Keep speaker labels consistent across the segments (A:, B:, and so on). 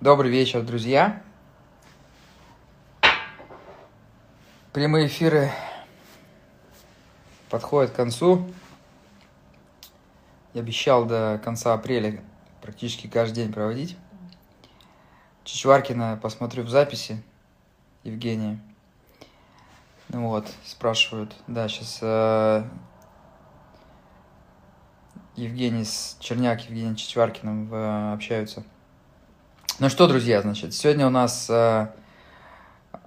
A: Добрый вечер, друзья. Прямые эфиры подходят к концу. Я обещал до конца апреля практически каждый день проводить. Чичваркина посмотрю в записи. Евгения. Ну вот, спрашивают. Да, сейчас э, Евгений с Черняк, Евгений Чичваркиным э, общаются. Ну что, друзья, значит, сегодня у нас э,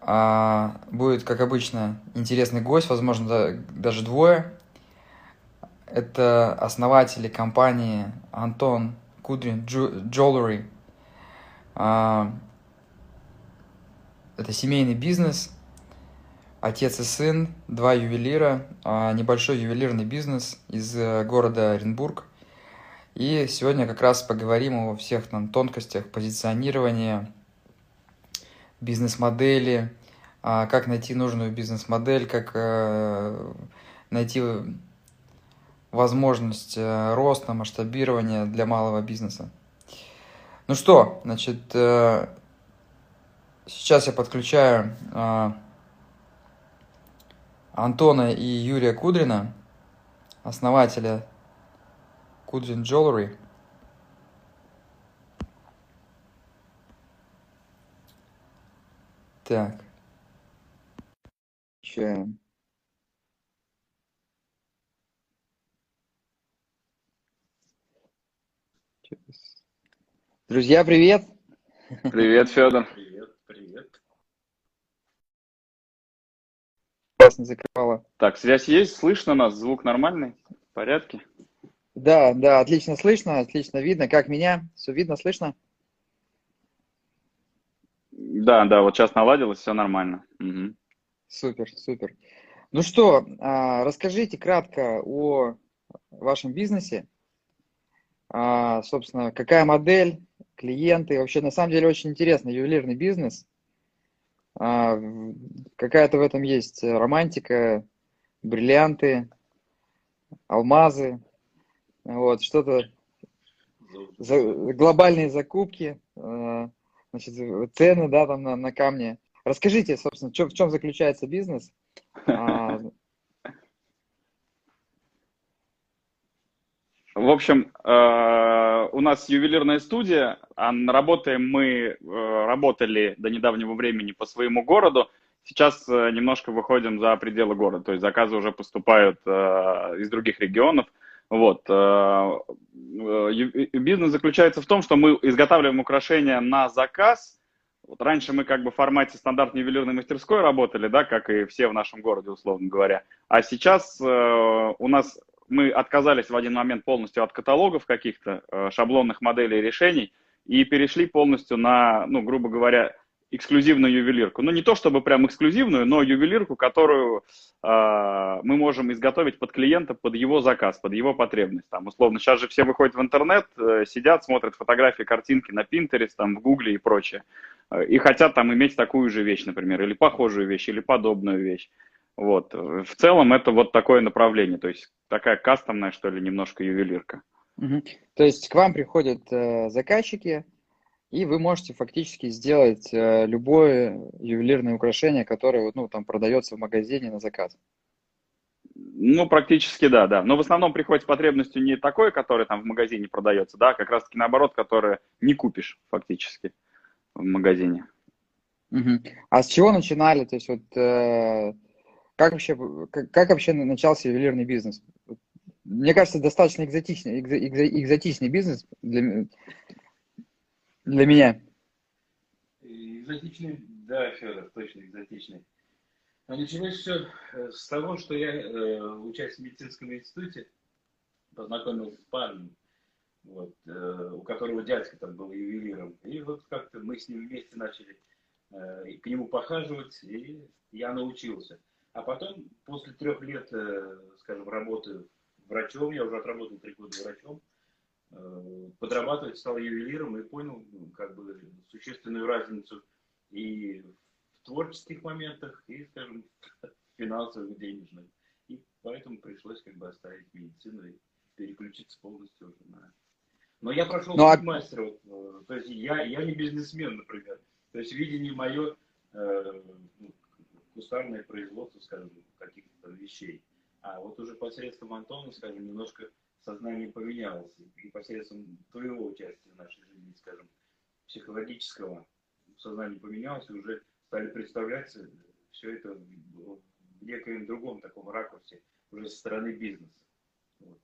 A: э, будет, как обычно, интересный гость, возможно, да, даже двое. Это основатели компании Антон Кудрин Jewelry. Э, это семейный бизнес – отец и сын, два ювелира, а, небольшой ювелирный бизнес из э, города Оренбург. И сегодня как раз поговорим о всех там тонкостях позиционирования, бизнес-модели, а, как найти нужную бизнес-модель, как э, найти возможность э, роста, масштабирования для малого бизнеса. Ну что, значит, сейчас я подключаю а, Антона и Юрия Кудрина, основателя Кудрин Jewelry. Так. Чаем. Друзья, привет!
B: Привет, Федор.
A: классно закрывала.
B: Так, связь есть, слышно нас, звук нормальный, в порядке?
A: Да, да, отлично слышно, отлично видно. Как меня? Все видно, слышно?
B: Да, да, вот сейчас наладилось, все нормально. Угу.
A: Супер, супер. Ну что, а, расскажите кратко о вашем бизнесе. А, собственно, какая модель, клиенты. Вообще, на самом деле, очень интересный ювелирный бизнес. А, какая-то в этом есть романтика, бриллианты, алмазы, вот, что-то, за, глобальные закупки, а, значит, цены, да, там на, на камни. Расскажите, собственно, в чем, в чем заключается бизнес? А,
B: В общем, э, у нас ювелирная студия, а работаем мы, э, работали до недавнего времени по своему городу, сейчас э, немножко выходим за пределы города, то есть заказы уже поступают из других регионов. Вот. Бизнес заключается в том, что мы изготавливаем украшения на заказ. Вот раньше мы как бы в формате стандартной ювелирной мастерской работали, да, как и все в нашем городе, условно говоря. А сейчас у нас мы отказались в один момент полностью от каталогов каких-то, э, шаблонных моделей решений и перешли полностью на, ну, грубо говоря, эксклюзивную ювелирку. Ну, не то чтобы прям эксклюзивную, но ювелирку, которую э, мы можем изготовить под клиента, под его заказ, под его потребность. Там, условно, сейчас же все выходят в интернет, э, сидят, смотрят фотографии, картинки на Pinterest, там, в Гугле и прочее. Э, и хотят там иметь такую же вещь, например, или похожую вещь, или подобную вещь. Вот. В целом это вот такое направление, то есть такая кастомная, что ли, немножко ювелирка.
A: Угу. То есть к вам приходят э, заказчики, и вы можете фактически сделать э, любое ювелирное украшение, которое ну, там, продается в магазине на заказ.
B: Ну, практически да, да. Но в основном приходит с потребностью не такое, которое там в магазине продается, да, а как раз-таки наоборот, которое не купишь фактически в магазине.
A: Угу. А с чего начинали? То есть вот э, как вообще, как, как вообще начался ювелирный бизнес? Мне кажется, достаточно экзотичный, экзо, экзо, экзотичный бизнес для, для меня.
C: Экзотичный, да, Федор, точно экзотичный. А началось все э, с того, что я, э, учась в медицинском институте, познакомился с парнем, вот, э, у которого дядька там был ювелиром. И вот как-то мы с ним вместе начали э, к нему похаживать, и я научился. А потом, после трех лет, э, скажем, работы врачом, я уже отработал три года врачом, подрабатывать стал ювелиром и понял ну, как бы существенную разницу и в творческих моментах, и, скажем, финансовых, денежных. И поэтому пришлось как бы оставить медицину и переключиться полностью уже на Но я прошел ну, а... мастера. Вот, э, то есть я, я не бизнесмен, например. То есть видение мое э, ну, кустарное производство, скажем, каких-то вещей. А вот уже посредством Антона, скажем, немножко сознание поменялось. И посредством твоего участия в нашей жизни, скажем, психологического, сознание поменялось, и уже стали представлять все это в некоем другом таком ракурсе, уже со стороны бизнеса.
A: Вот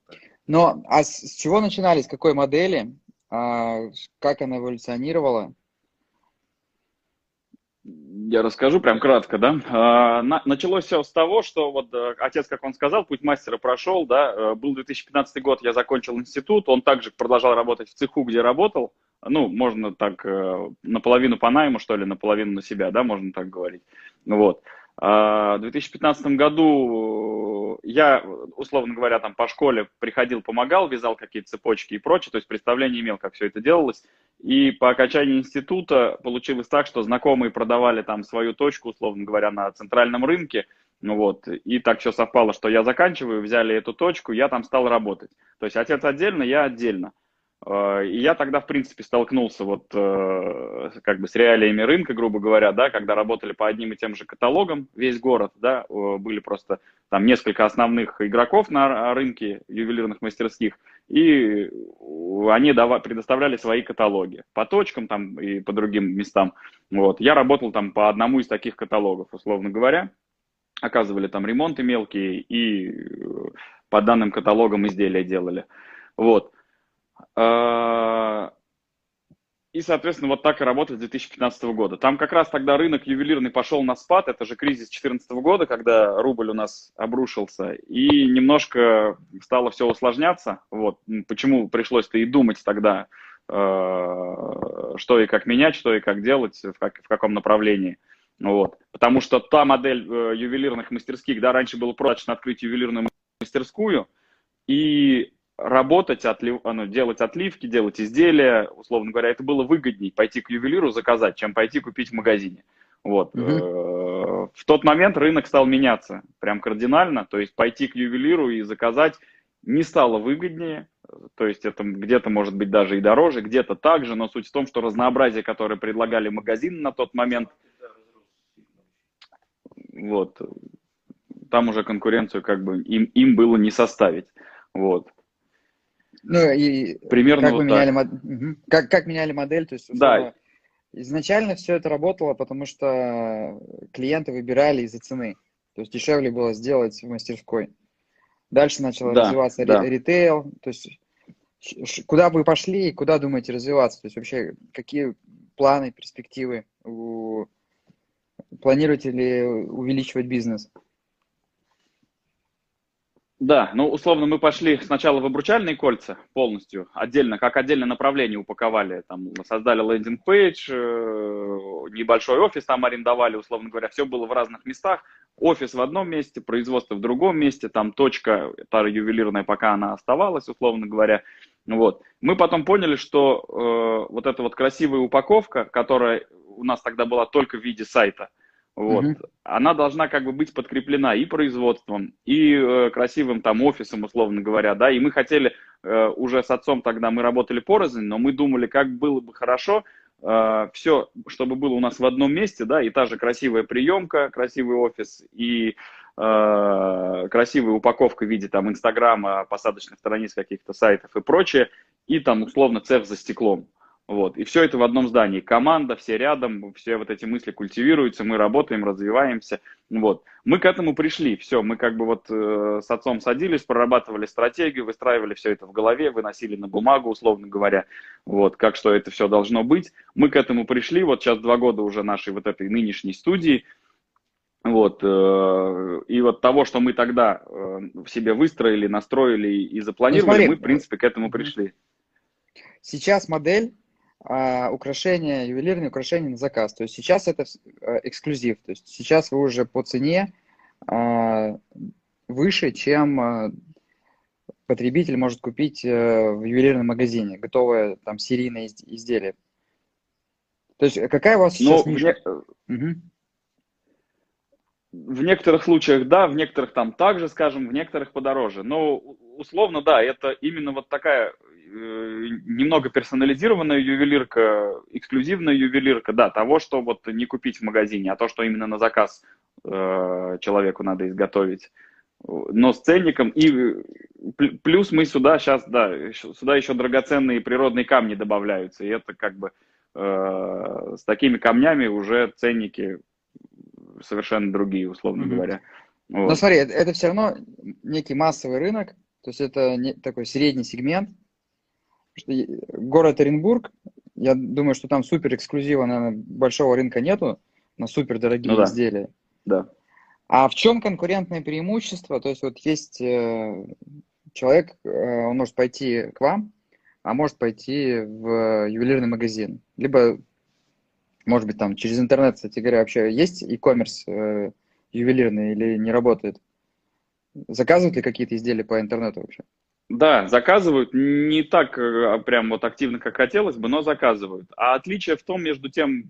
A: Но, а с чего начинали, с какой модели? А, как она эволюционировала?
B: Я расскажу прям кратко, да. А, началось все с того, что вот э, отец, как он сказал, путь мастера прошел, да. Э, был 2015 год, я закончил институт, он также продолжал работать в цеху, где работал. Ну, можно так э, наполовину по найму, что ли, наполовину на себя, да, можно так говорить. Вот. А, в 2015 году я, условно говоря, там по школе приходил, помогал, вязал какие-то цепочки и прочее, то есть представление имел, как все это делалось. И по окончании института получилось так, что знакомые продавали там свою точку, условно говоря, на центральном рынке, ну вот, и так все совпало, что я заканчиваю, взяли эту точку, я там стал работать. То есть отец отдельно, я отдельно. Э, и я тогда, в принципе, столкнулся вот э, как бы с реалиями рынка, грубо говоря, да, когда работали по одним и тем же каталогам весь город, да, были просто там несколько основных игроков на рынке ювелирных мастерских, и они давали, предоставляли свои каталоги по точкам там и по другим местам. Вот. Я работал там по одному из таких каталогов, условно говоря. Оказывали там ремонты мелкие и э, по данным каталогам изделия делали. Вот. А, и, соответственно, вот так и работали с 2015 года. Там как раз тогда рынок ювелирный пошел на спад. Это же кризис 2014 года, когда рубль у нас обрушился. И немножко стало все усложняться. Вот. Почему пришлось-то и думать тогда, а, что и как менять, что и как делать, в, как, в каком направлении. Вот. Потому что та модель э, ювелирных мастерских, да, раньше было просто открыть ювелирную мастерскую, и работать, отлив, ну, делать отливки, делать изделия, условно говоря, это было выгоднее пойти к ювелиру заказать, чем пойти купить в магазине. Вот. Mm-hmm. В тот момент рынок стал меняться прям кардинально, то есть пойти к ювелиру и заказать не стало выгоднее, то есть это где-то может быть даже и дороже, где-то так же, но суть в том, что разнообразие, которое предлагали магазины на тот момент, вот, там уже конкуренцию как бы им, им было не составить. Вот.
A: Ну и примерно как вот меняли мод... как, как меняли модель, то есть
B: да.
A: изначально все это работало, потому что клиенты выбирали из-за цены, то есть дешевле было сделать в мастерской. Дальше начал да, развиваться да. ритейл, то есть куда вы пошли и куда думаете развиваться, то есть вообще какие планы, перспективы, у... планируете ли увеличивать бизнес?
B: Да, ну, условно, мы пошли сначала в обручальные кольца полностью, отдельно, как отдельное направление упаковали, там, создали лендинг-пейдж, э, небольшой офис там арендовали, условно говоря, все было в разных местах, офис в одном месте, производство в другом месте, там точка, та ювелирная, пока она оставалась, условно говоря, вот. Мы потом поняли, что э, вот эта вот красивая упаковка, которая у нас тогда была только в виде сайта, вот. Угу. Она должна как бы быть подкреплена и производством, и э, красивым там офисом, условно говоря, да, и мы хотели э, уже с отцом тогда, мы работали порознь, но мы думали, как было бы хорошо э, все, чтобы было у нас в одном месте, да, и та же красивая приемка, красивый офис, и э, красивая упаковка в виде там инстаграма, посадочных страниц каких-то сайтов и прочее, и там условно цех за стеклом. Вот. И все это в одном здании. Команда, все рядом, все вот эти мысли культивируются, мы работаем, развиваемся. Вот. Мы к этому пришли. Все, мы как бы вот э, с отцом садились, прорабатывали стратегию, выстраивали все это в голове, выносили на бумагу, условно говоря, вот, как что это все должно быть. Мы к этому пришли. Вот сейчас два года уже нашей вот этой нынешней студии. Вот, э, и вот того, что мы тогда э, в себе выстроили, настроили и запланировали, ну, смотри, мы, в принципе, к этому пришли.
A: Сейчас модель а, украшения, ювелирные украшения на заказ. То есть сейчас это э, эксклюзив. То есть сейчас вы уже по цене а, выше, чем а, потребитель может купить э, в ювелирном магазине готовое там серийное изделие. То есть какая у вас сейчас
B: ну, ниша? В, угу. в некоторых случаях да, в некоторых там также, скажем, в некоторых подороже. Но условно да, это именно вот такая немного персонализированная ювелирка, эксклюзивная ювелирка, да, того, что вот не купить в магазине, а то, что именно на заказ э, человеку надо изготовить. Но с ценником и плюс мы сюда сейчас, да, сюда еще драгоценные природные камни добавляются, и это как бы э, с такими камнями уже ценники совершенно другие, условно mm-hmm. говоря.
A: Вот. Но смотри, это, это все равно некий массовый рынок, то есть это не, такой средний сегмент. Что город Оренбург, я думаю, что там супер эксклюзива, наверное, большого рынка нету на супер дорогие ну, да. изделия.
B: Да.
A: А в чем конкурентное преимущество? То есть вот есть э, человек, э, он может пойти к вам, а может пойти в ювелирный магазин. Либо, может быть, там через интернет, кстати говоря, вообще есть e-commerce э, ювелирный или не работает? Заказывают ли какие-то изделия по интернету вообще?
B: Да, заказывают не так э, прям вот активно, как хотелось бы, но заказывают. А отличие в том между тем,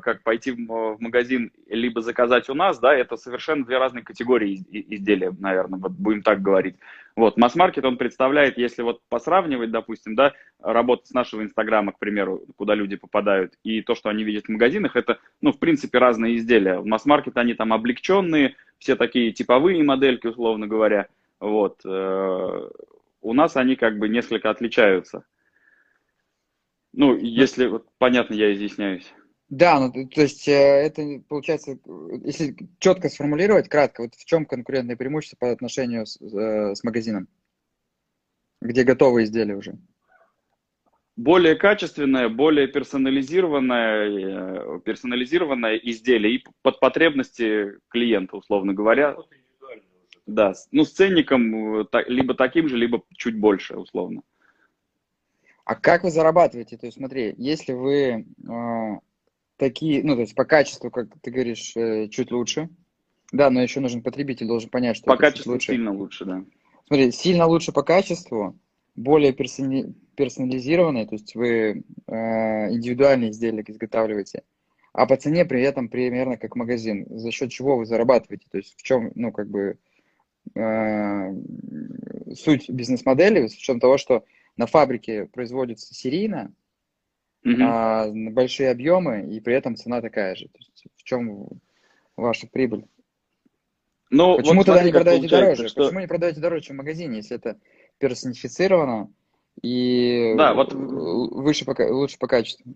B: как пойти в магазин либо заказать у нас, да, это совершенно две разные категории изделия, наверное, вот будем так говорить. Вот, масс-маркет он представляет, если вот посравнивать, допустим, да, работу с нашего Инстаграма, к примеру, куда люди попадают, и то, что они видят в магазинах, это, ну, в принципе, разные изделия. В масс-маркет они там облегченные, все такие типовые модельки, условно говоря, вот. Э, у нас они как бы несколько отличаются. Ну, если вот понятно, я изъясняюсь.
A: Да, ну то есть э, это получается, если четко сформулировать, кратко, вот в чем конкурентное преимущество по отношению с, э, с магазином, где готовые изделия уже?
B: Более качественное, более персонализированное, персонализированное изделие и под потребности клиента, условно говоря. Да, ну с ценником э, либо таким же, либо чуть больше, условно.
A: А как вы зарабатываете? То есть смотри, если вы э, такие, ну то есть по качеству, как ты говоришь, э, чуть лучше, да, но еще нужен потребитель, должен понять, что
B: по качеству лучше. сильно лучше, да.
A: Смотри, сильно лучше по качеству, более персони... персонализированные, то есть вы э, индивидуальные изделия изготавливаете, а по цене при этом примерно как магазин. За счет чего вы зарабатываете? То есть в чем, ну как бы Э, суть бизнес-модели, с учетом того, что на фабрике производится серийно, mm-hmm. а, на большие объемы, и при этом цена такая же. То есть в чем ваша прибыль? Ну, Почему вот тогда не продаете дороже? Что... Почему не продаете дороже, чем в магазине, если это персонифицировано и да, вот... выше по, лучше по качеству?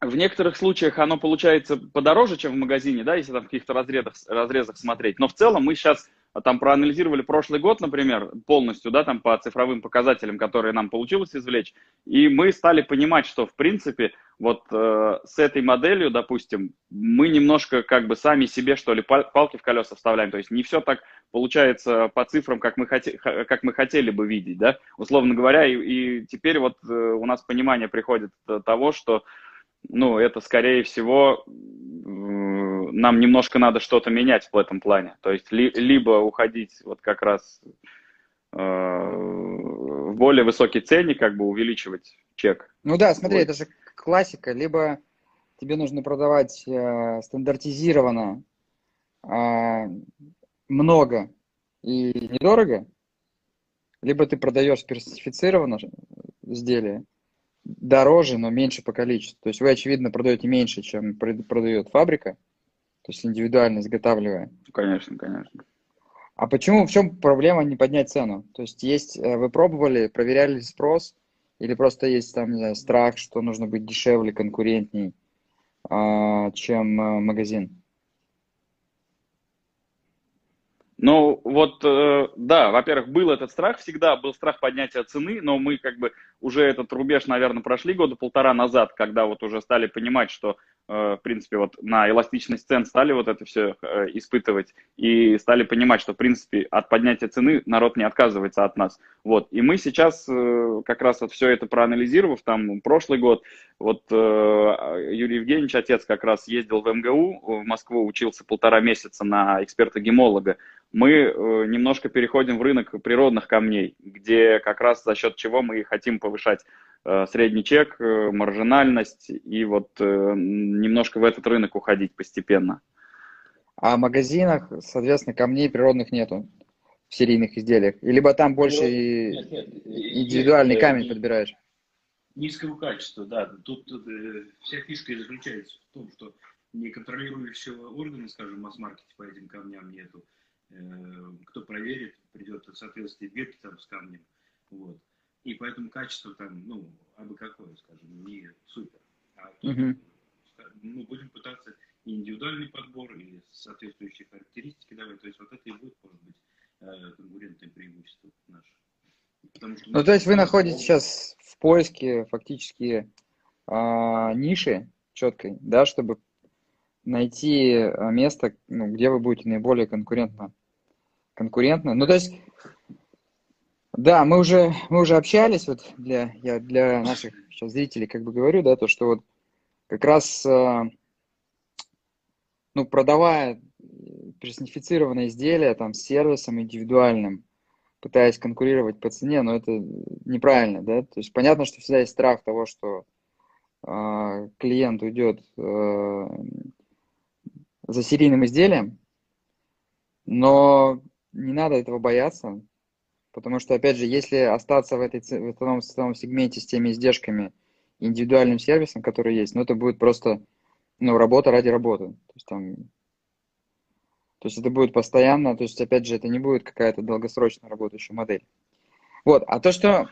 B: В некоторых случаях оно получается подороже, чем в магазине, да, если там в каких-то разрезах, разрезах смотреть. Но в целом мы сейчас там проанализировали прошлый год, например, полностью, да, там по цифровым показателям, которые нам получилось извлечь, и мы стали понимать, что, в принципе, вот э, с этой моделью, допустим, мы немножко как бы сами себе, что ли, палки в колеса вставляем, то есть не все так получается по цифрам, как мы, хоте, как мы хотели бы видеть, да, условно говоря, и, и теперь вот э, у нас понимание приходит того, что, ну, это, скорее всего, нам немножко надо что-то менять в этом плане. То есть ли, либо уходить вот как раз э, в более высокий ценник, как бы увеличивать чек.
A: Ну да, смотри, вот. это же классика. Либо тебе нужно продавать э, стандартизированно э, много и недорого, либо ты продаешь персонифицированно изделие дороже, но меньше по количеству. То есть вы, очевидно, продаете меньше, чем продает фабрика, то есть индивидуально изготавливая.
B: Конечно, конечно.
A: А почему, в чем проблема не поднять цену? То есть есть, э, вы пробовали, проверяли спрос, или просто есть там, не знаю, страх, что нужно быть дешевле, конкурентней, а, чем э, магазин?
B: Ну, вот, э, да, во-первых, был этот страх всегда, был страх поднятия цены, но мы как бы уже этот рубеж, наверное, прошли года полтора назад, когда вот уже стали понимать, что в принципе, вот на эластичность цен стали вот это все э, испытывать и стали понимать, что, в принципе, от поднятия цены народ не отказывается от нас. Вот. И мы сейчас э, как раз вот все это проанализировав, там, прошлый год, вот Юрий Евгеньевич, отец, как раз ездил в МГУ, в Москву, учился полтора месяца на эксперта-гемолога. Мы немножко переходим в рынок природных камней, где как раз за счет чего мы хотим повышать Э, средний чек, э, маржинальность и вот э, немножко в этот рынок уходить постепенно.
A: А в магазинах, соответственно, камней природных нету. в серийных изделиях? Либо там больше ну, нет, нет, индивидуальный нет, камень подбираешь?
C: Низкого качества, да. Тут, тут э, вся фишка заключается в том, что неконтролирующего органа, скажем, масс-маркете по этим камням нету. Э, кто проверит, придет в соответствии бирки там с камнем. Вот. И поэтому качество там, ну, абы какое, скажем, не супер. А тут, uh-huh. ну, будем пытаться индивидуальный подбор, и соответствующие характеристики давать. То есть вот это и будет, может быть, э, конкурентное преимущество наше.
A: Потому что ну, то есть вы находитесь сейчас в поиске фактически а, ниши четкой, да, чтобы найти а, место, ну, где вы будете наиболее конкурентно. конкурентно. Ну, то есть, да, мы уже, мы уже общались, вот для, я для наших сейчас зрителей как бы говорю, да, то, что вот как раз, а, ну, продавая персонифицированное изделие там с сервисом индивидуальным, пытаясь конкурировать по цене, но это неправильно, да, то есть понятно, что всегда есть страх того, что э, клиент уйдет э, за серийным изделием, но не надо этого бояться, потому что, опять же, если остаться в, этой, в этом, в этом сегменте с теми издержками, индивидуальным сервисом, который есть, ну, это будет просто, ну, работа ради работы. То есть там то есть это будет постоянно, то есть опять же это не будет какая-то долгосрочно работающая модель. Вот, а то, что,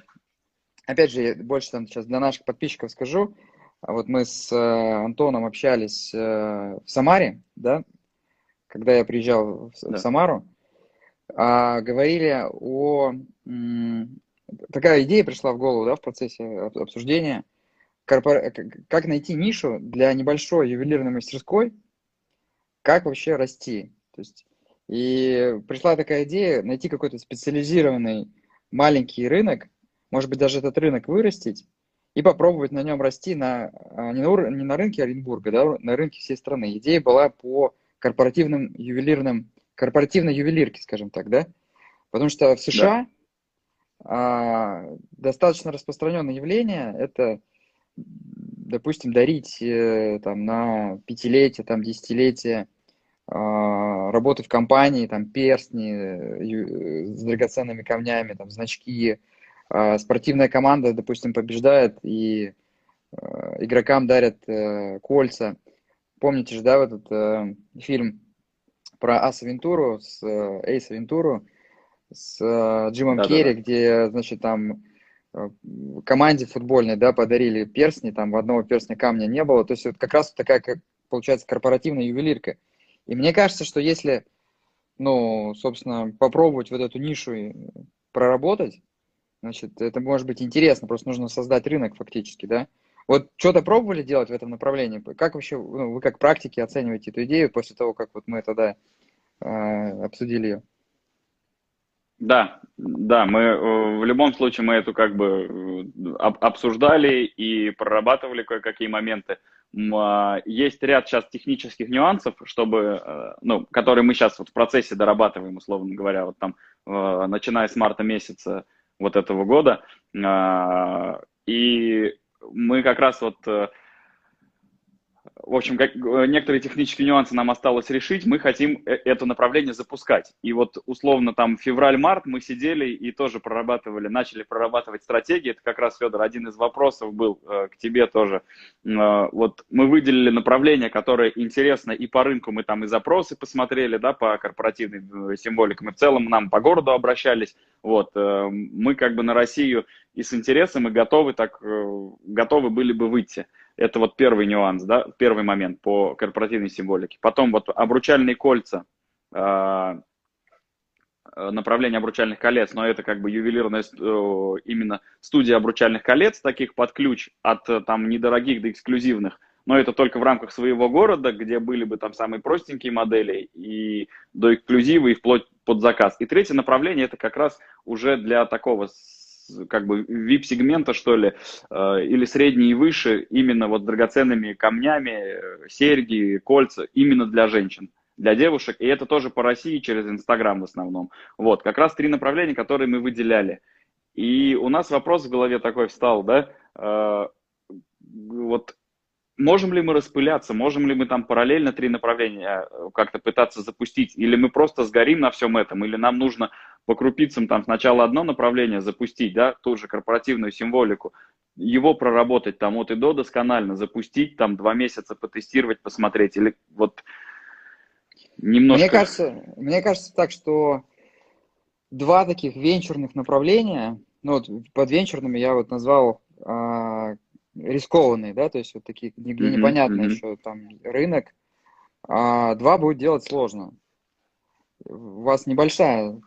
A: опять же, больше там сейчас для наших подписчиков скажу, вот мы с э, Антоном общались э, в Самаре, да, когда я приезжал в, да. в Самару, а, говорили о... Такая идея пришла в голову, да, в процессе обсуждения, корпор... как найти нишу для небольшой ювелирной мастерской, как вообще расти. То есть, и пришла такая идея найти какой-то специализированный маленький рынок, может быть, даже этот рынок вырастить и попробовать на нем расти на, а, не, на, не на рынке Оренбурга, да, на рынке всей страны. Идея была по корпоративным ювелирным, корпоративной ювелирке, скажем так, да? Потому что в США да. а, достаточно распространенное явление – это, допустим, дарить э, там, на пятилетие, там, десятилетие а, работы в компании, там перстни э, с драгоценными камнями, там значки. А, спортивная команда, допустим, побеждает и а, игрокам дарят э, кольца. Помните же, да, вот этот э, фильм про Аса Вентуру, с Эйса Вентуру, с Джимом да, Керри, да, да. где, значит, там команде футбольной, да, подарили перстни, там в одного перстня камня не было. То есть вот как раз такая, как, получается, корпоративная ювелирка. И мне кажется, что если, ну, собственно, попробовать вот эту нишу и проработать, значит, это может быть интересно, просто нужно создать рынок фактически, да. Вот что-то пробовали делать в этом направлении? Как вообще, ну, вы как практики оцениваете эту идею после того, как вот мы тогда э, обсудили ее?
B: Да, да, мы э, в любом случае мы эту как бы э, обсуждали и прорабатывали кое-какие моменты. А, есть ряд сейчас технических нюансов, чтобы, э, ну, которые мы сейчас вот в процессе дорабатываем, условно говоря, вот там, начиная с марта месяца вот этого года. А, и мы как раз вот э, в общем, как, э, некоторые технические нюансы нам осталось решить, мы хотим э, это направление запускать. И вот условно там февраль-март мы сидели и тоже прорабатывали, начали прорабатывать стратегии. Это как раз, Федор, один из вопросов был к тебе тоже. Вот мы выделили направление, которое интересно и по рынку, мы там и запросы посмотрели, да, по корпоративной э, символике. Мы в целом нам по городу обращались. Вот, мы как бы на Россию и с интересом, и готовы так, э, готовы были бы выйти. Это вот первый нюанс, да, первый момент по корпоративной символике. Потом вот обручальные кольца, а, э, направление обручальных колец, но это как бы ювелирная э, именно студия обручальных колец, таких под ключ, от там недорогих до эксклюзивных, но это только в рамках своего города, где были бы там самые простенькие модели и до эксклюзива и вплоть под заказ. И третье направление это как раз уже для такого как бы VIP-сегмента, что ли, э, или средний и выше, именно вот драгоценными камнями, серьги, кольца, именно для женщин для девушек, и это тоже по России через Инстаграм в основном. Вот, как раз три направления, которые мы выделяли. И у нас вопрос в голове такой встал, да, э, вот можем ли мы распыляться, можем ли мы там параллельно три направления э, как-то пытаться запустить, или мы просто сгорим на всем этом, или нам нужно по крупицам там сначала одно направление запустить, да, ту же корпоративную символику, его проработать там от и до досконально, запустить, там два месяца потестировать, посмотреть, или вот немножко...
A: Мне кажется, мне кажется так, что два таких венчурных направления, ну вот под венчурными я вот назвал а, рискованные, да, то есть вот такие, где mm-hmm, непонятно mm-hmm. еще там рынок, а два будет делать сложно. У вас небольшая,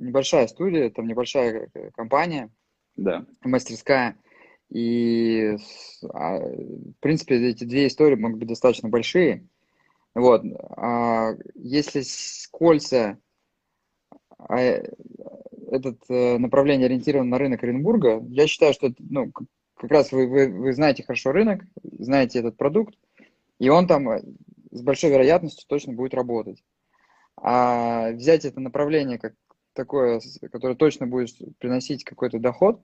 A: небольшая студия, там небольшая э, компания,
B: да.
A: мастерская, и а, в принципе эти две истории могут быть достаточно большие. Вот, а если кольца а, это э, направление ориентировано на рынок Оренбурга, я считаю, что ну, как раз вы, вы, вы знаете хорошо рынок, знаете этот продукт, и он там э, с большой вероятностью точно будет работать. А взять это направление как такое, которое точно будет приносить какой-то доход,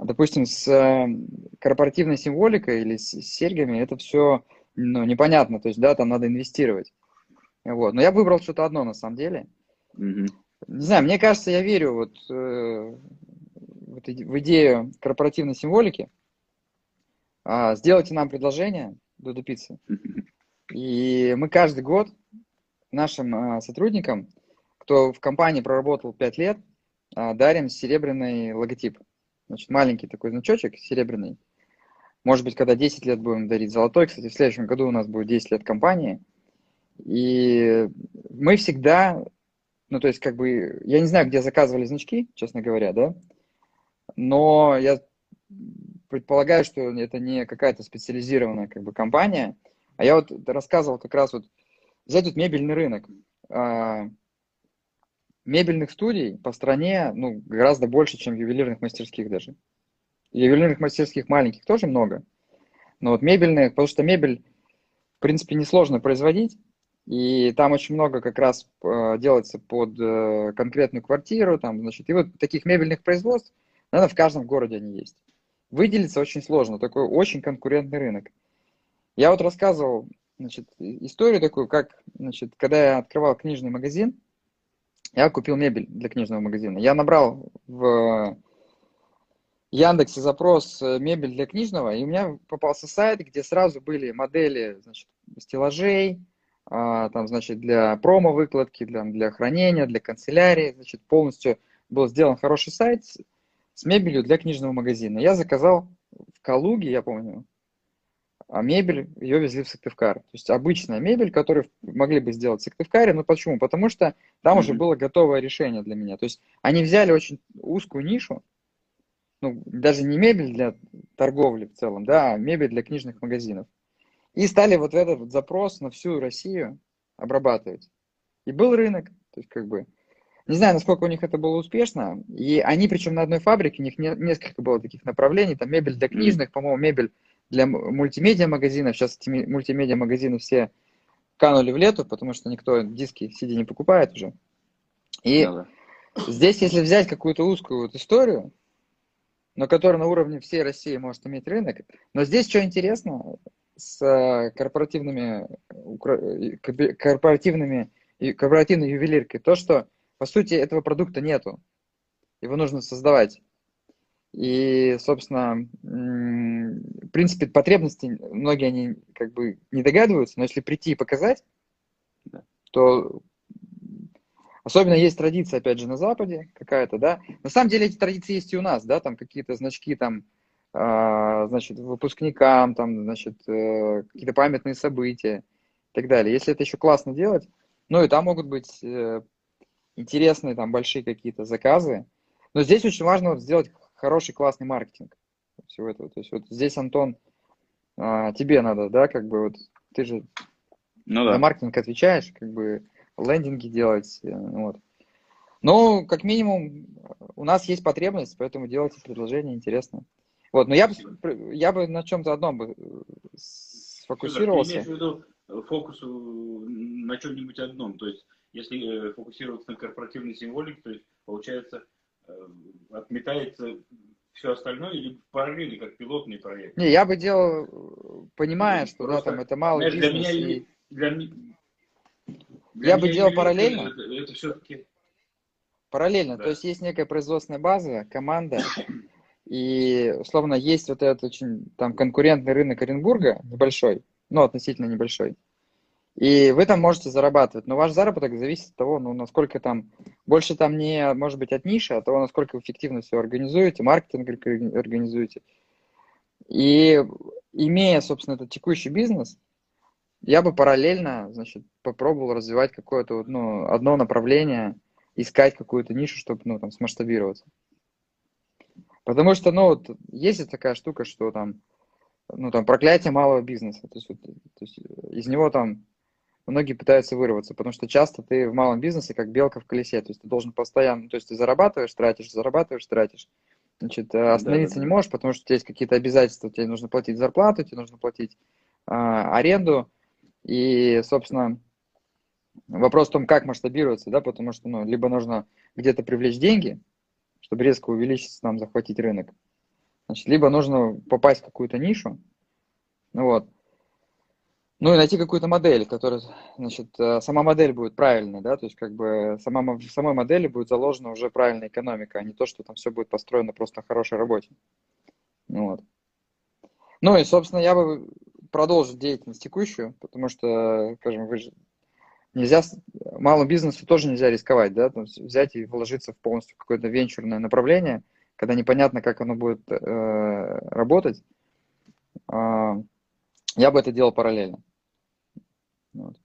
A: допустим, с э, корпоративной символикой или с серьгами, это все ну, непонятно, то есть, да, там надо инвестировать. Вот. Но я выбрал что-то одно на самом деле.
B: Mm-hmm.
A: Не знаю, мне кажется, я верю вот, э, вот в идею корпоративной символики. А, сделайте нам предложение, Додо Пиццы. И мы каждый год нашим а, сотрудникам, кто в компании проработал 5 лет, а, дарим серебряный логотип. Значит, маленький такой значочек, серебряный. Может быть, когда 10 лет будем дарить золотой. Кстати, в следующем году у нас будет 10 лет компании. И мы всегда ну, то есть, как бы, я не знаю, где заказывали значки, честно говоря, да, но я предполагаю, что это не какая-то специализированная как бы компания, а я вот рассказывал как раз вот, взять вот мебельный рынок. Мебельных студий по стране, ну, гораздо больше, чем ювелирных мастерских даже. Ювелирных мастерских маленьких тоже много, но вот мебельных, потому что мебель, в принципе, несложно производить, и там очень много как раз э, делается под э, конкретную квартиру, там, значит, и вот таких мебельных производств, наверное, в каждом городе они есть. Выделиться очень сложно, такой очень конкурентный рынок. Я вот рассказывал, значит, историю такую, как, значит, когда я открывал книжный магазин, я купил мебель для книжного магазина. Я набрал в Яндексе запрос э, мебель для книжного, и у меня попался сайт, где сразу были модели, значит, стеллажей, а, там, значит, для промо-выкладки, для, для хранения, для канцелярии, значит, полностью был сделан хороший сайт с, с мебелью для книжного магазина. Я заказал в Калуге, я помню, а мебель, ее везли в Сыктывкар. То есть обычная мебель, которую могли бы сделать в Сыктывкаре, но почему? Потому что там mm-hmm. уже было готовое решение для меня. То есть они взяли очень узкую нишу, ну, даже не мебель для торговли в целом, да, а мебель для книжных магазинов. И стали вот этот вот запрос на всю Россию обрабатывать. И был рынок, то есть как бы, не знаю, насколько у них это было успешно. И они, причем на одной фабрике, у них не, несколько было таких направлений, там мебель для книжных, по-моему, мебель для мультимедиа магазинов. Сейчас эти мультимедиа магазины все канули в лету, потому что никто диски CD не покупает уже. И да, да. здесь, если взять какую-то узкую вот историю, но которая на уровне всей России может иметь рынок, но здесь что интересно, с э, корпоративными, корпоративными, корпоративной ювелиркой, то, что, по сути, этого продукта нету. Его нужно создавать. И, собственно, в принципе, потребности многие они как бы не догадываются, но если прийти и показать, то особенно есть традиция, опять же, на Западе какая-то, да. На самом деле эти традиции есть и у нас, да, там какие-то значки там а, значит, выпускникам, там, значит, э, какие-то памятные события и так далее. Если это еще классно делать, ну и там могут быть э, интересные, там, большие какие-то заказы. Но здесь очень важно вот сделать хороший, классный маркетинг всего этого. То есть вот здесь, Антон, а, тебе надо, да, как бы вот, ты же ну, да. на маркетинг отвечаешь, как бы лендинги делать, э, вот. Но, как минимум, у нас есть потребность, поэтому делайте предложение интересное. Вот, но я бы, я бы на чем-то одном бы э, сфокусировался. Ты
C: имеешь в виду э, фокус э, на чем-нибудь одном, то есть если фокусироваться на корпоративной символике, то есть получается отметается все остальное или параллельно, как пилотный проект?
A: Не, я бы делал, понимая, ну, что да, там это мало
C: знаешь, бизнес. Для меня, и... для,
A: для я бы делал параллельно.
C: Это, это все-таки
A: Параллельно,
C: Да.
A: то есть есть некая производственная база, команда, и, условно, есть вот этот очень там конкурентный рынок Оренбурга, небольшой, ну, относительно небольшой. И вы там можете зарабатывать, но ваш заработок зависит от того, ну, насколько там, больше там не, может быть, от ниши, а от того, насколько вы эффективно все организуете, маркетинг орг- организуете. И имея, собственно, этот текущий бизнес, я бы параллельно, значит, попробовал развивать какое-то, ну, одно направление, искать какую-то нишу, чтобы, ну, там, смасштабироваться. Потому что, ну, вот есть такая штука, что там, ну, там, проклятие малого бизнеса. То есть, вот, то есть из него там многие пытаются вырваться, потому что часто ты в малом бизнесе как белка в колесе, то есть ты должен постоянно, то есть ты зарабатываешь, тратишь, зарабатываешь, тратишь. Значит, э, остановиться не
B: Да-да-да.
A: можешь, потому что у тебя есть какие-то обязательства, тебе нужно платить зарплату, тебе нужно платить а, аренду, и, собственно, вопрос в том, как масштабироваться, да, потому что, ну, либо нужно где-то привлечь деньги, чтобы резко увеличиться, там, захватить рынок, значит, либо нужно попасть в какую-то нишу, ну вот, ну и найти какую-то модель, которая, значит, э, сама модель будет правильной, да, то есть как бы сама, в самой модели будет заложена уже правильная экономика, а не то, что там все будет построено просто на хорошей работе. Ну Вот. Ну и, собственно, я бы продолжил деятельность текущую, потому что, скажем, вы же нельзя, малому бизнесу тоже нельзя рисковать, да, есть взять и вложиться в полностью какое-то венчурное направление, когда непонятно, как оно будет э, работать. А, я бы это делал параллельно. Вот.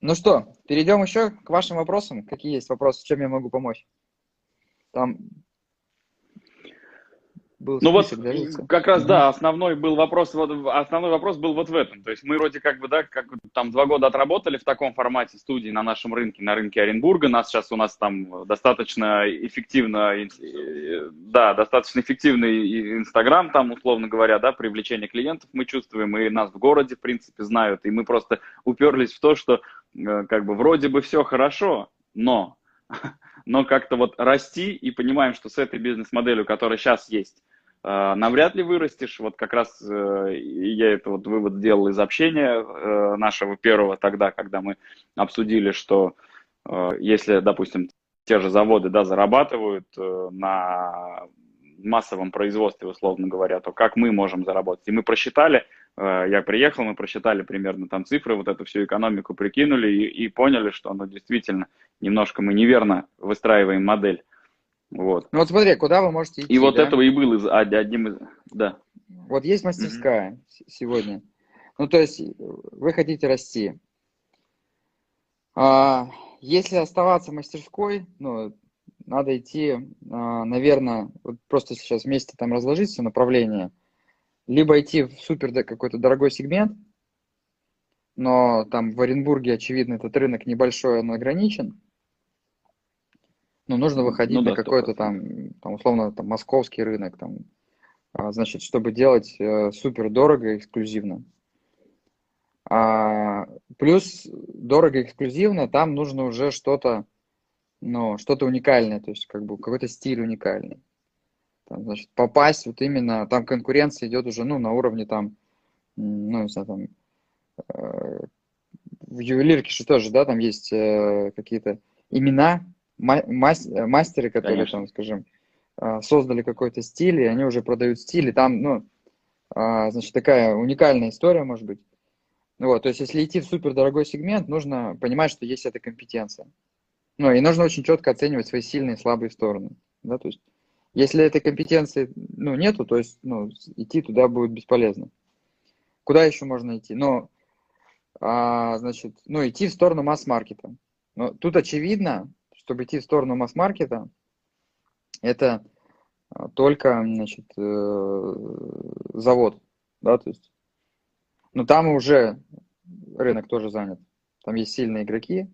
A: Ну что, перейдем еще к вашим вопросам. Какие есть вопросы, чем я могу помочь? Там был
B: Ну вот,
A: да, Витя?
B: как раз, да, основной был вопрос, вот, основной вопрос был вот в этом. То есть мы вроде как бы, да, как там два года отработали в таком формате студии на нашем рынке, на рынке Оренбурга. Нас сейчас у нас там достаточно эффективно, э, да, достаточно эффективный Инстаграм там, условно говоря, да, привлечение клиентов мы чувствуем, и нас в городе, в принципе, знают. И мы просто уперлись в то, что э, как бы вроде бы все хорошо, но но как-то вот расти и понимаем, что с этой бизнес-моделью, которая сейчас есть, э, навряд ли вырастешь. Вот как раз э, я это вот вывод сделал из общения э, нашего первого тогда, когда мы обсудили, что э, если, допустим, те же заводы да, зарабатывают э, на массовом производстве, условно говоря, то как мы можем заработать? И мы просчитали, э, я приехал, мы просчитали примерно там цифры, вот эту всю экономику прикинули и, и поняли, что ну, действительно немножко мы неверно выстраиваем модель. Вот.
A: Ну вот смотри, куда вы можете идти,
B: И вот
A: да?
B: этого и был из, од- одним из... Да.
A: Вот есть мастерская с- сегодня. Ну, то есть вы хотите расти. А, если оставаться в мастерской, ну, надо идти, а, наверное, вот просто сейчас вместе там разложить все направления. Либо идти в супер какой-то дорогой сегмент, но там в Оренбурге, очевидно, этот рынок небольшой, он ограничен. Ну, нужно выходить
B: Ну
A: на
B: да,
A: какой-то
B: 100%.
A: там, там, условно, там, московский рынок, там, а, значит, чтобы делать э, супер дорого и эксклюзивно. А, плюс дорого и эксклюзивно, там нужно уже что-то, ну, что-то уникальное, то есть как бы какой-то стиль уникальный. Там, значит, попасть вот именно, там конкуренция идет уже, ну, на уровне там, ну, не знаю, там, э, в ювелирке же тоже, да, там есть э, какие-то имена, мастеры, которые
B: Конечно.
A: там, скажем, э, создали какой-то стиль, и они уже продают стиль, и там, ну, а, значит, такая уникальная история, может быть. Ну Вот, то есть, если идти в супердорогой сегмент, нужно понимать, что есть эта компетенция. Ну, и нужно очень четко оценивать свои сильные и слабые стороны. Да, то есть, если этой компетенции, ну, нету, то есть, ну, идти туда будет бесполезно. Куда еще можно идти? Ну, а, значит, ну, идти в сторону масс-маркета. Но тут очевидно, чтобы идти в сторону масс-маркета, это а, только, значит, э, завод, да, то есть, ну, там уже рынок тоже занят. Там есть сильные игроки,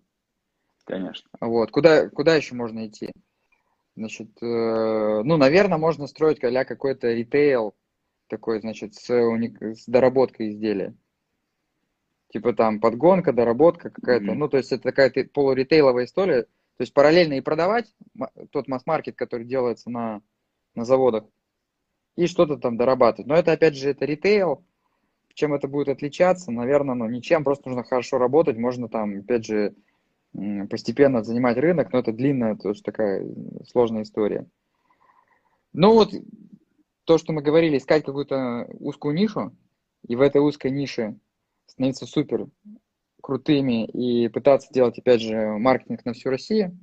B: Конечно.
A: вот. Куда, куда еще можно идти? Значит, э, ну, наверное, можно строить а какой-то ритейл такой, значит, с, уник- с доработкой изделия. Типа там подгонка, доработка какая-то.
B: Мгм.
A: Ну, то есть это такая полуритейловая история. То есть параллельно и продавать тот масс-маркет, который делается на, на заводах, и что-то там дорабатывать. Но это, опять же, это ритейл. Чем это будет отличаться? Наверное, ну, ничем. Просто нужно хорошо работать. Можно там, опять же, постепенно занимать рынок, но это длинная, тоже такая сложная история. Ну вот, то, что мы говорили, искать какую-то узкую нишу, и в этой узкой нише становиться супер крутыми и пытаться делать, опять же, маркетинг на всю Россию,